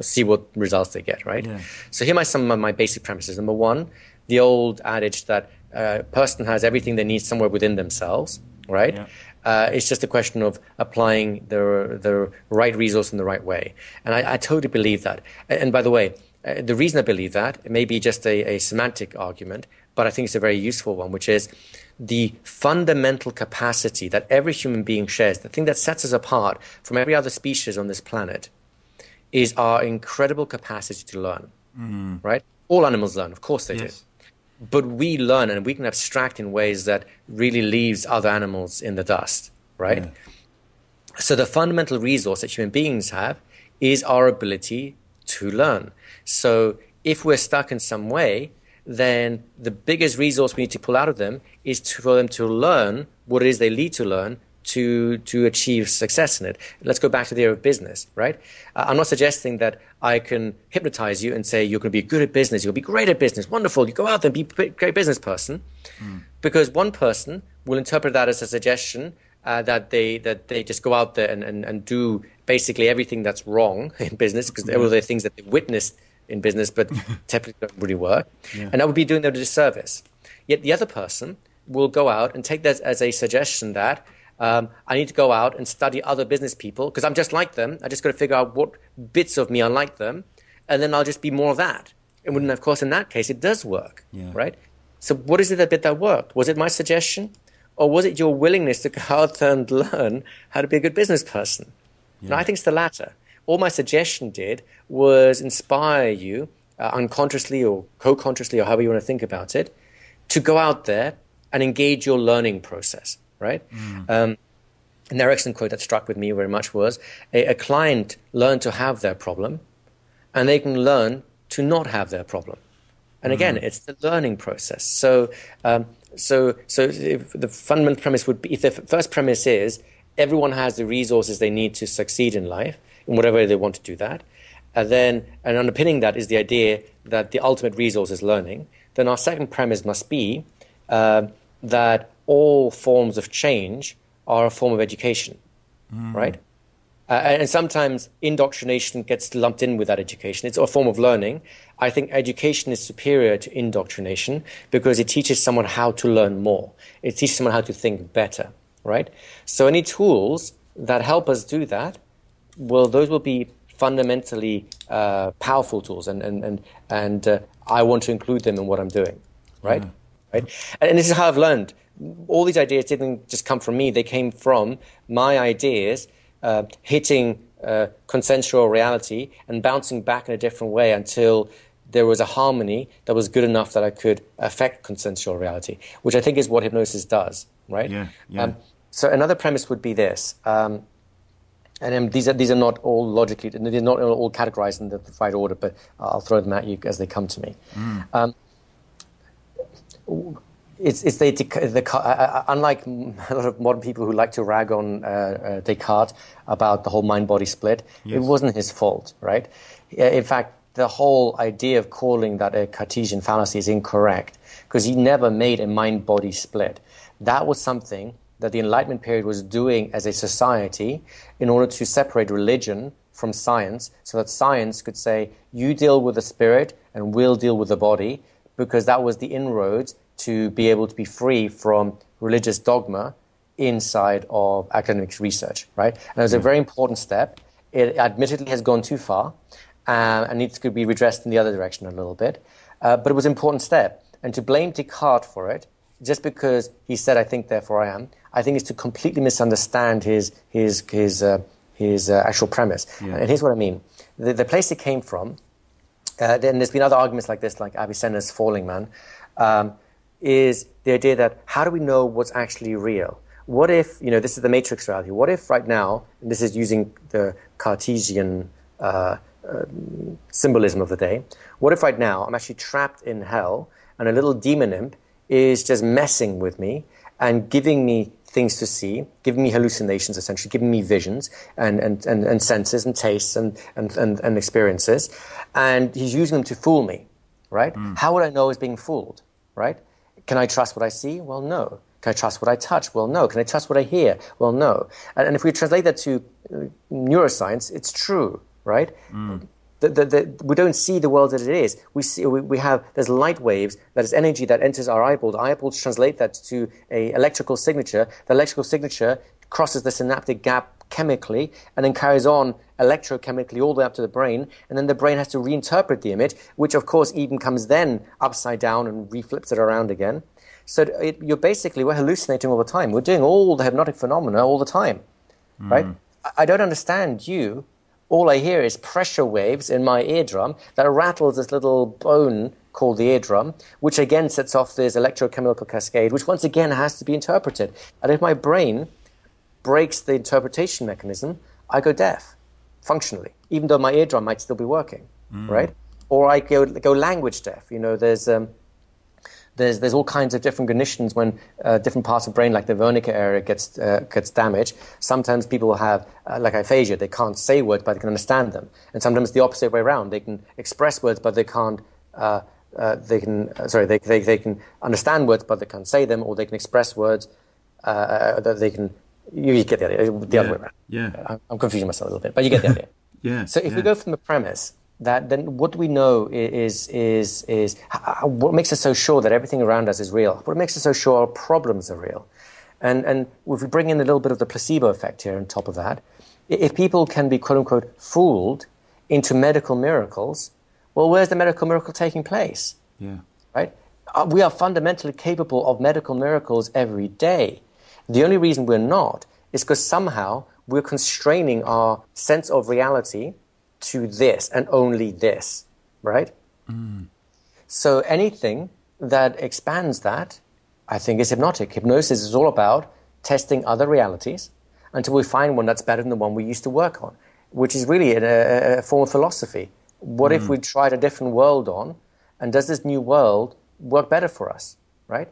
see what results they get, right? Yeah. So here are some of my basic premises. Number one, the old adage that a person has everything they need somewhere within themselves, right? Yeah. Uh, it's just a question of applying the the right resource in the right way, and I, I totally believe that. And by the way, uh, the reason I believe that it may be just a, a semantic argument, but I think it's a very useful one, which is the fundamental capacity that every human being shares, the thing that sets us apart from every other species on this planet, is our incredible capacity to learn. Mm. Right? All animals learn, of course they yes. do but we learn and we can abstract in ways that really leaves other animals in the dust, right? Yeah. So the fundamental resource that human beings have is our ability to learn. So if we're stuck in some way, then the biggest resource we need to pull out of them is to, for them to learn what it is they need to learn to to achieve success in it. Let's go back to the area of business, right? Uh, I'm not suggesting that I can hypnotize you and say you're going to be good at business, you'll be great at business, wonderful. You go out there and be a great business person, mm. because one person will interpret that as a suggestion uh, that they that they just go out there and, and, and do basically everything that's wrong in business because yeah. all the things that they witnessed in business, but typically don't really work, yeah. and that would be doing them a disservice. Yet the other person will go out and take that as a suggestion that um, I need to go out and study other business people because I'm just like them. I just got to figure out what bits of me are like them, and then I'll just be more of that. And of course, in that case, it does work, yeah. right? So, what is it that bit that worked? Was it my suggestion, or was it your willingness to go out and learn how to be a good business person? Yeah. And I think it's the latter. All my suggestion did was inspire you, uh, unconsciously or co-consciously, or however you want to think about it, to go out there and engage your learning process right? Mm. Um, an Erickson quote that struck with me very much was a, a client learned to have their problem, and they can learn to not have their problem. And again, mm. it's the learning process. So, um, so, so the fundamental premise would be if the first premise is everyone has the resources they need to succeed in life in whatever they want to do that, and then and underpinning that is the idea that the ultimate resource is learning. Then our second premise must be uh, that all forms of change are a form of education, mm. right? Uh, and sometimes indoctrination gets lumped in with that education. It's a form of learning. I think education is superior to indoctrination because it teaches someone how to learn more. It teaches someone how to think better, right? So any tools that help us do that, well, those will be fundamentally uh, powerful tools, and and and and uh, I want to include them in what I'm doing, right? Yeah. Right, and this is how I've learned all these ideas didn't just come from me; they came from my ideas uh, hitting uh, consensual reality and bouncing back in a different way until there was a harmony that was good enough that I could affect consensual reality, which I think is what hypnosis does, right? Yeah. yeah. Um, so another premise would be this. Um, and um, these are these are not all logically they're not all categorized in the right order, but I'll throw them at you as they come to me. Mm. It's, it's the, the, uh, unlike a lot of modern people who like to rag on uh, uh, Descartes about the whole mind-body split. Yes. It wasn't his fault, right? In fact, the whole idea of calling that a Cartesian fallacy is incorrect because he never made a mind-body split. That was something that the Enlightenment period was doing as a society in order to separate religion from science, so that science could say, "You deal with the spirit, and we'll deal with the body," because that was the inroads to be able to be free from religious dogma inside of academic research, right? And it was a very important step. It admittedly has gone too far uh, and needs to be redressed in the other direction a little bit. Uh, but it was an important step. And to blame Descartes for it, just because he said, I think, therefore I am, I think is to completely misunderstand his, his, his, uh, his uh, actual premise. Yeah. And here's what I mean. The, the place it came from, uh, then there's been other arguments like this, like Avicenna's Falling Man. Um, is the idea that how do we know what's actually real? What if, you know, this is the matrix reality. What if right now, and this is using the Cartesian uh, uh, symbolism of the day, what if right now I'm actually trapped in hell and a little demon imp is just messing with me and giving me things to see, giving me hallucinations essentially, giving me visions and, and, and, and senses and tastes and, and, and, and, experiences. And he's using them to fool me, right? Mm. How would I know I was being fooled, right? Can I trust what I see? Well, no. Can I trust what I touch? Well, no. Can I trust what I hear? Well, no. And, and if we translate that to uh, neuroscience, it's true, right? Mm. The, the, the, we don't see the world as it is. We see we, we, have there's light waves that is energy that enters our eyeball. The eyeballs translate that to a electrical signature. The electrical signature crosses the synaptic gap chemically and then carries on electrochemically all the way up to the brain. And then the brain has to reinterpret the image, which of course even comes then upside down and reflips it around again. So it, you're basically, we're hallucinating all the time. We're doing all the hypnotic phenomena all the time, mm. right? I, I don't understand you. All I hear is pressure waves in my eardrum that rattles this little bone called the eardrum, which again sets off this electrochemical cascade, which once again has to be interpreted. And if my brain breaks the interpretation mechanism, I go deaf functionally, even though my eardrum might still be working, mm. right? Or I go, go language deaf. You know, there's, um, there's, there's all kinds of different conditions when uh, different parts of the brain, like the Wernicke area, gets, uh, gets damaged. Sometimes people have, uh, like aphasia, they can't say words, but they can understand them. And sometimes the opposite way around, they can express words, but they can't, uh, uh, they can, uh, sorry, they, they, they can understand words, but they can't say them, or they can express words, that they can you get the idea. The yeah. other way around. Yeah. I'm confusing myself a little bit, but you get the idea. yeah. So if yeah. we go from the premise that then what we know is is is what makes us so sure that everything around us is real? What makes us so sure our problems are real? And and if we bring in a little bit of the placebo effect here on top of that, if people can be quote unquote fooled into medical miracles, well, where's the medical miracle taking place? Yeah. Right. Uh, we are fundamentally capable of medical miracles every day. The only reason we're not is because somehow we're constraining our sense of reality to this and only this, right? Mm. So anything that expands that, I think, is hypnotic. Hypnosis is all about testing other realities until we find one that's better than the one we used to work on, which is really a, a form of philosophy. What mm. if we tried a different world on, and does this new world work better for us, right?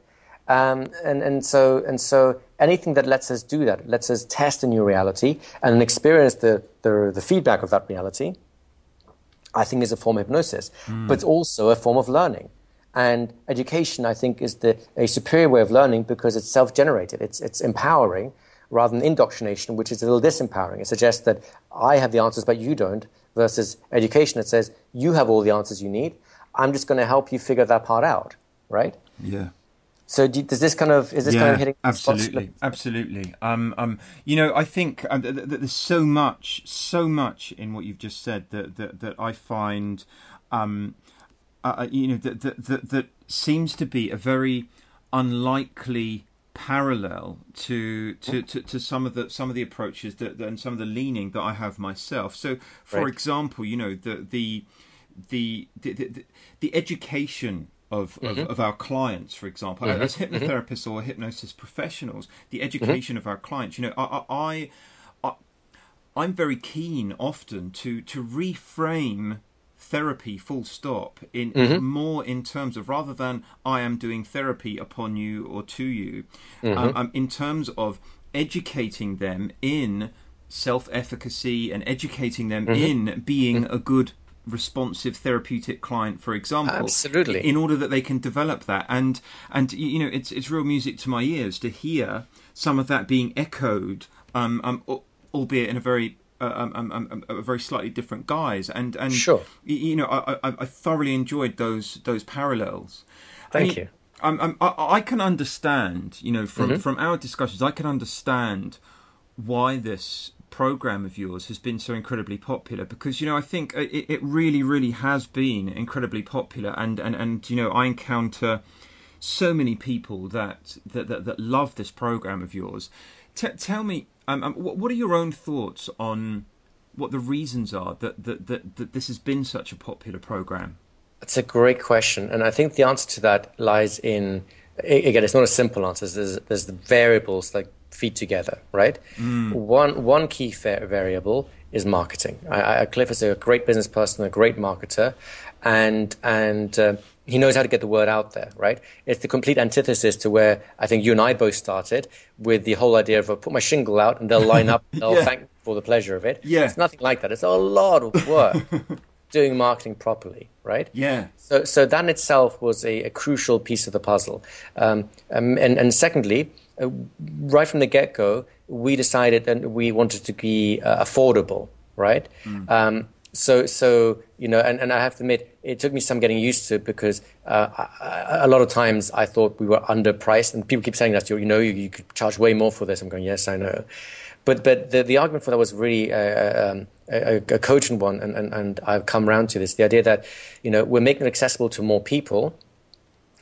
Um, and, and, so, and so anything that lets us do that, lets us test a new reality and experience the, the, the feedback of that reality, I think is a form of hypnosis, mm. but also a form of learning. And education, I think, is the, a superior way of learning because it's self-generated. It's, it's empowering rather than indoctrination, which is a little disempowering. It suggests that I have the answers, but you don't, versus education that says you have all the answers you need. I'm just going to help you figure that part out, right? Yeah. So do, does this kind of is this yeah, kind of hitting absolutely, absolutely. Um, um, you know, I think um, th- th- there's so much, so much in what you've just said that that, that I find, um, uh, uh you know, that, that that that seems to be a very unlikely parallel to, to, to, to, some of the some of the approaches that, and some of the leaning that I have myself. So, for right. example, you know the the the the, the, the education of, mm-hmm. of, of, our clients, for example, mm-hmm. as mm-hmm. hypnotherapists mm-hmm. or hypnosis professionals, the mm-hmm. education of our clients. You know, I, I, I I'm very keen often to to reframe therapy full stop in more in terms of rather than i am doing therapy upon you or to you um, um, in terms of educating them in self-efficacy and educating them in being a good responsive therapeutic client for example absolutely in order that they can develop that and and you know it's it's real music to my ears to hear some of that being echoed um, um albeit in a very um, um, um, a very slightly different guise, and and sure. you know I, I, I thoroughly enjoyed those those parallels. Thank you. I, I, can understand, you know, from mm-hmm. from our discussions, I can understand why this program of yours has been so incredibly popular because you know I think it, it really really has been incredibly popular and and and you know I encounter so many people that that that, that love this program of yours. T- tell me um, um, what are your own thoughts on what the reasons are that, that, that, that this has been such a popular program? It's a great question, and I think the answer to that lies in again. It's not a simple answer. There's there's the variables that feed together, right? Mm. One one key variable is marketing. I, I, Cliff is a great business person, a great marketer, and and uh, he knows how to get the word out there, right? It's the complete antithesis to where I think you and I both started with the whole idea of uh, put my shingle out and they'll line up, they'll yeah. thank for the pleasure of it. Yeah. It's nothing like that. It's a lot of work doing marketing properly, right? Yeah. So, so that in itself was a, a crucial piece of the puzzle. Um, um, and, and secondly, uh, right from the get go, we decided that we wanted to be uh, affordable, right? Mm. Um, so so you know and, and i have to admit it took me some getting used to because uh, I, a lot of times i thought we were underpriced and people keep saying that you know you, you could charge way more for this i'm going yes i know but but the, the argument for that was really uh, uh um, a, a cogent one and, and, and i've come around to this the idea that you know we're making it accessible to more people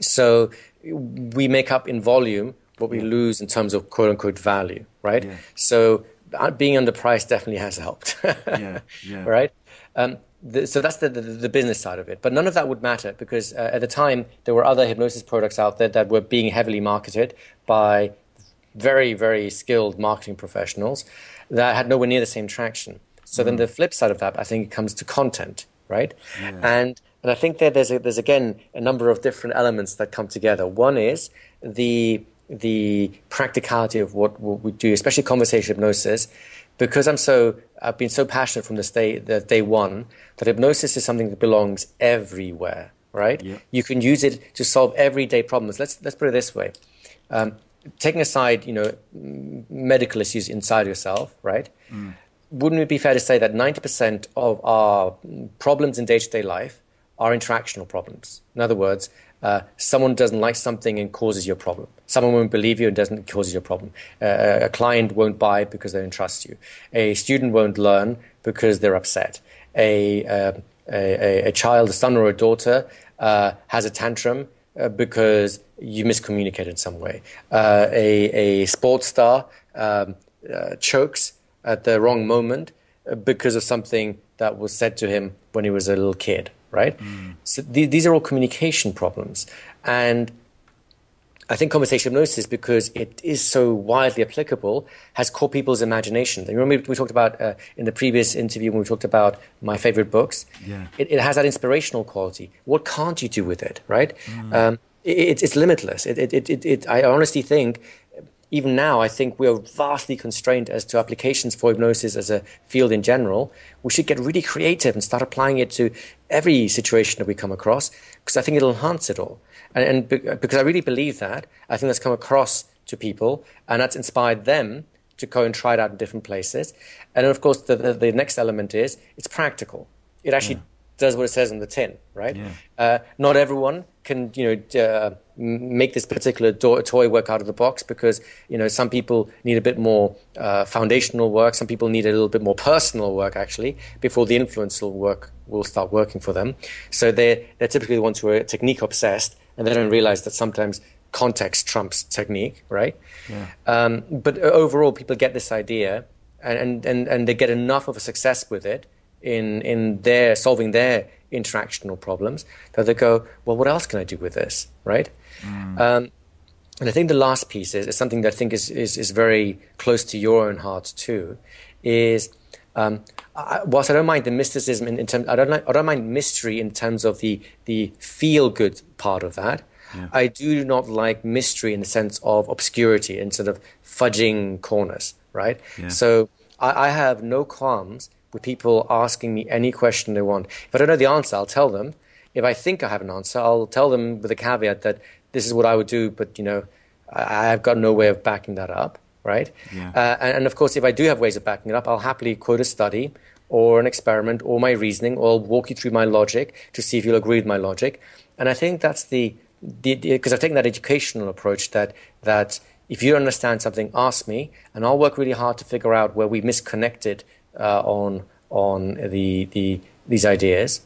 so we make up in volume what we lose in terms of quote unquote value right yeah. so uh, being underpriced definitely has helped yeah, yeah. right um, the, so that's the, the, the, business side of it. But none of that would matter because uh, at the time there were other hypnosis products out there that were being heavily marketed by very, very skilled marketing professionals that had nowhere near the same traction. So mm. then the flip side of that, I think, comes to content, right? Yeah. And and I think that there's a, there's again a number of different elements that come together. One is the the practicality of what, what we do, especially conversation hypnosis, because I'm so I've been so passionate from the day the day one that hypnosis is something that belongs everywhere. Right? Yeah. You can use it to solve everyday problems. Let's let's put it this way. Um, taking aside, you know, medical issues inside yourself, right? Mm. Wouldn't it be fair to say that 90% of our problems in day to day life are interactional problems? In other words, uh, someone doesn't like something and causes your problem. Someone won't believe you and doesn't causes you a problem. Uh, a client won't buy because they don't trust you. A student won't learn because they're upset. A, uh, a, a, child, a son or a daughter, uh, has a tantrum uh, because you miscommunicated in some way. Uh, a, a sports star um, chokes at the wrong moment because of something that was said to him when he was a little kid right? Mm. So th- these are all communication problems. And I think conversation hypnosis, because it is so widely applicable, has caught people's imagination. You remember we talked about uh, in the previous interview when we talked about my favorite books? Yeah. It, it, has that inspirational quality. What can't you do with it, right? Mm. Um, it, it's limitless. It, it, it, it, I honestly think even now, I think we are vastly constrained as to applications for hypnosis as a field in general. We should get really creative and start applying it to every situation that we come across because I think it'll enhance it all. And, and because I really believe that, I think that's come across to people and that's inspired them to go and try it out in different places. And of course, the, the, the next element is it's practical. It actually yeah. does what it says on the tin, right? Yeah. Uh, not everyone can you know uh, make this particular do- toy work out of the box because you know some people need a bit more uh, foundational work some people need a little bit more personal work actually before the influence will work will start working for them so they're they're typically the ones who are technique obsessed and they don't realize that sometimes context trumps technique, right? Yeah. Um, but overall, people get this idea, and, and, and they get enough of a success with it in in their solving their interactional problems that they go, well, what else can I do with this, right? Mm. Um, and I think the last piece is, is something that I think is, is, is very close to your own heart too, is um, I, whilst I don't mind the mysticism in, in terms, I don't, I don't mind mystery in terms of the, the feel good part of that. Yeah. I do not like mystery in the sense of obscurity and sort of fudging corners, right? Yeah. So I, I have no qualms with people asking me any question they want. If I don't know the answer, I'll tell them. If I think I have an answer, I'll tell them with a caveat that this is what I would do, but you know, I, have got no way of backing that up, right? Yeah. Uh, and, and, of course, if I do have ways of backing it up, I'll happily quote a study or an experiment or my reasoning, or I'll walk you through my logic to see if you'll agree with my logic. And I think that's the because I've taken that educational approach that that if you understand something, ask me, and I'll work really hard to figure out where we misconnected uh, on on the the these ideas.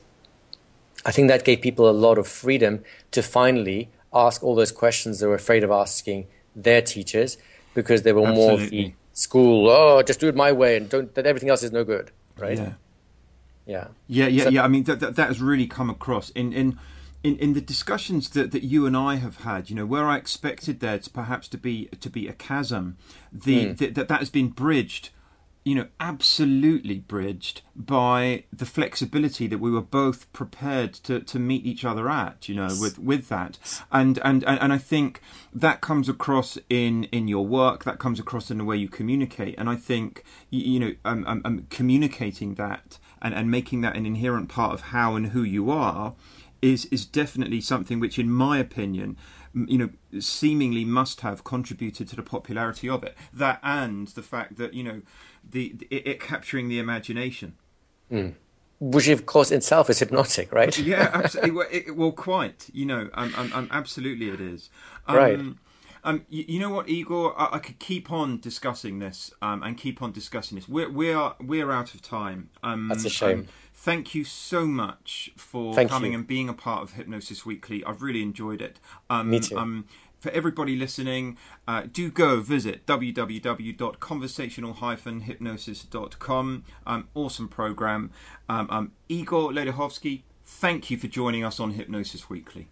I think that gave people a lot of freedom to finally ask all those questions they were afraid of asking their teachers because they were Absolutely. more the school. Oh, just do it my way, and don't that everything else is no good, right? Yeah, yeah, yeah, yeah. So, yeah. I mean, that, that, that has really come across in in. In, in the discussions that, that you and I have had, you know, where I expected there to perhaps to be to be a chasm, the, mm. the that that has been bridged you know, absolutely bridged by the flexibility that we were both prepared to, to meet each other at, you know, with, with that. And, and, and I think that comes across in, in your work, that comes across in the way you communicate. And I think, you, you know, um, um, um, communicating that and, and making that an inherent part of how and who you are is, is definitely something which, in my opinion, you know, seemingly must have contributed to the popularity of it. That and the fact that, you know, the, the it, it, capturing the imagination. Mm. Which, of course, itself is hypnotic, right? yeah, absolutely. well, it, well, quite. You know, um, um, um absolutely, it is. Um, right. Um, you, you, know what, Igor? I, I, could keep on discussing this um, and keep on discussing this. We're we are we're out of time. Um, That's a shame. Um, thank you so much for thank coming you. and being a part of Hypnosis Weekly. I've really enjoyed it. Um, Me too for everybody listening, uh, do go visit www.conversational-hypnosis.com. Um, awesome program. Um, um, Igor Ledochowski, thank you for joining us on Hypnosis Weekly.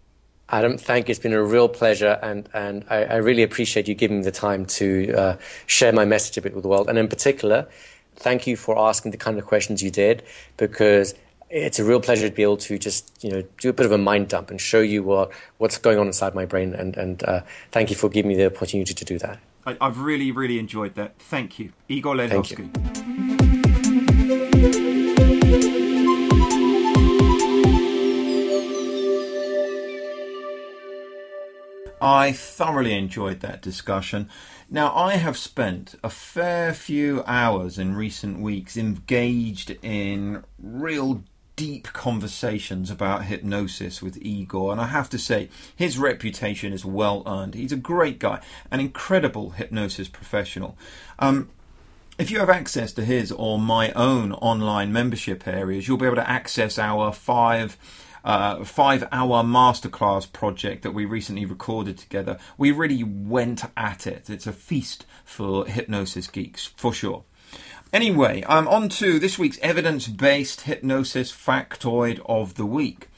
Adam, thank you. It's been a real pleasure, and, and I, I really appreciate you giving me the time to uh, share my message a bit with the world. And in particular, thank you for asking the kind of questions you did, because it's a real pleasure to be able to just you know do a bit of a mind dump and show you what what's going on inside my brain. And and uh, thank you for giving me the opportunity to do that. I, have really really enjoyed that. Thank you, Igor Ledochowski. I thoroughly enjoyed that discussion. Now, I have spent a fair few hours in recent weeks engaged in real deep conversations about hypnosis with Igor, and I have to say, his reputation is well earned. He's a great guy, an incredible hypnosis professional. Um, if you have access to his or my own online membership areas, you'll be able to access our five. Uh, five hour masterclass project that we recently recorded together. We really went at it. It's a feast for hypnosis geeks, for sure. Anyway, I'm on to this week's evidence based hypnosis factoid of the week.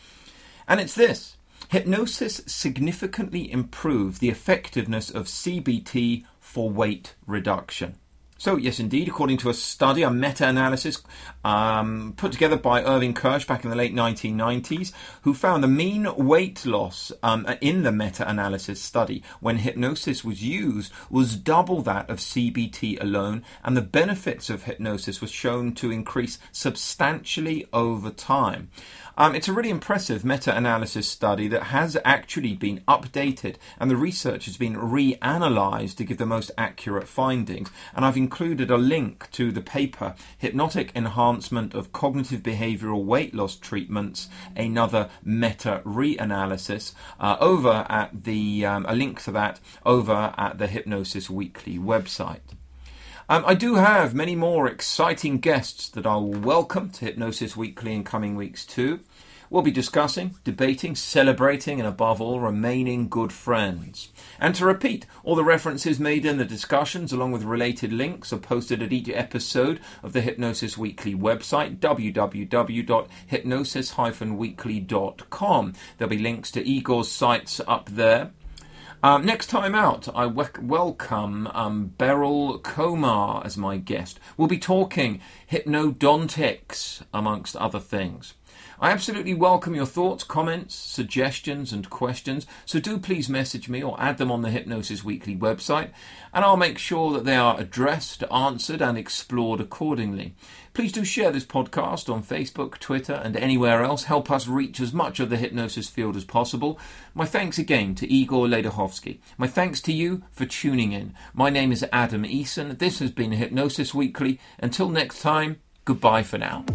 And it's this hypnosis significantly improved the effectiveness of CBT for weight reduction. So, yes, indeed, according to a study, a meta analysis um, put together by Irving Kirsch back in the late 1990s, who found the mean weight loss um, in the meta analysis study when hypnosis was used was double that of CBT alone, and the benefits of hypnosis were shown to increase substantially over time. Um, it's a really impressive meta analysis study that has actually been updated and the research has been reanalyzed to give the most accurate findings. And I've included a link to the paper Hypnotic Enhancement of Cognitive Behavioral Weight Loss Treatments, another meta reanalysis, uh, over at the, um, a link to that over at the Hypnosis Weekly website. Um, I do have many more exciting guests that I'll welcome to Hypnosis Weekly in coming weeks too. We'll be discussing, debating, celebrating, and above all, remaining good friends. And to repeat, all the references made in the discussions, along with related links, are posted at each episode of the Hypnosis Weekly website, www.hypnosis-weekly.com. There'll be links to Igor's sites up there. Um, next time out, I we- welcome um, Beryl Comar as my guest. We'll be talking hypnodontics, amongst other things. I absolutely welcome your thoughts, comments, suggestions, and questions, so do please message me or add them on the Hypnosis Weekly website, and I'll make sure that they are addressed, answered, and explored accordingly. Please do share this podcast on Facebook, Twitter, and anywhere else. Help us reach as much of the hypnosis field as possible. My thanks again to Igor Ledochowski. My thanks to you for tuning in. My name is Adam Eason. This has been Hypnosis Weekly. Until next time, goodbye for now.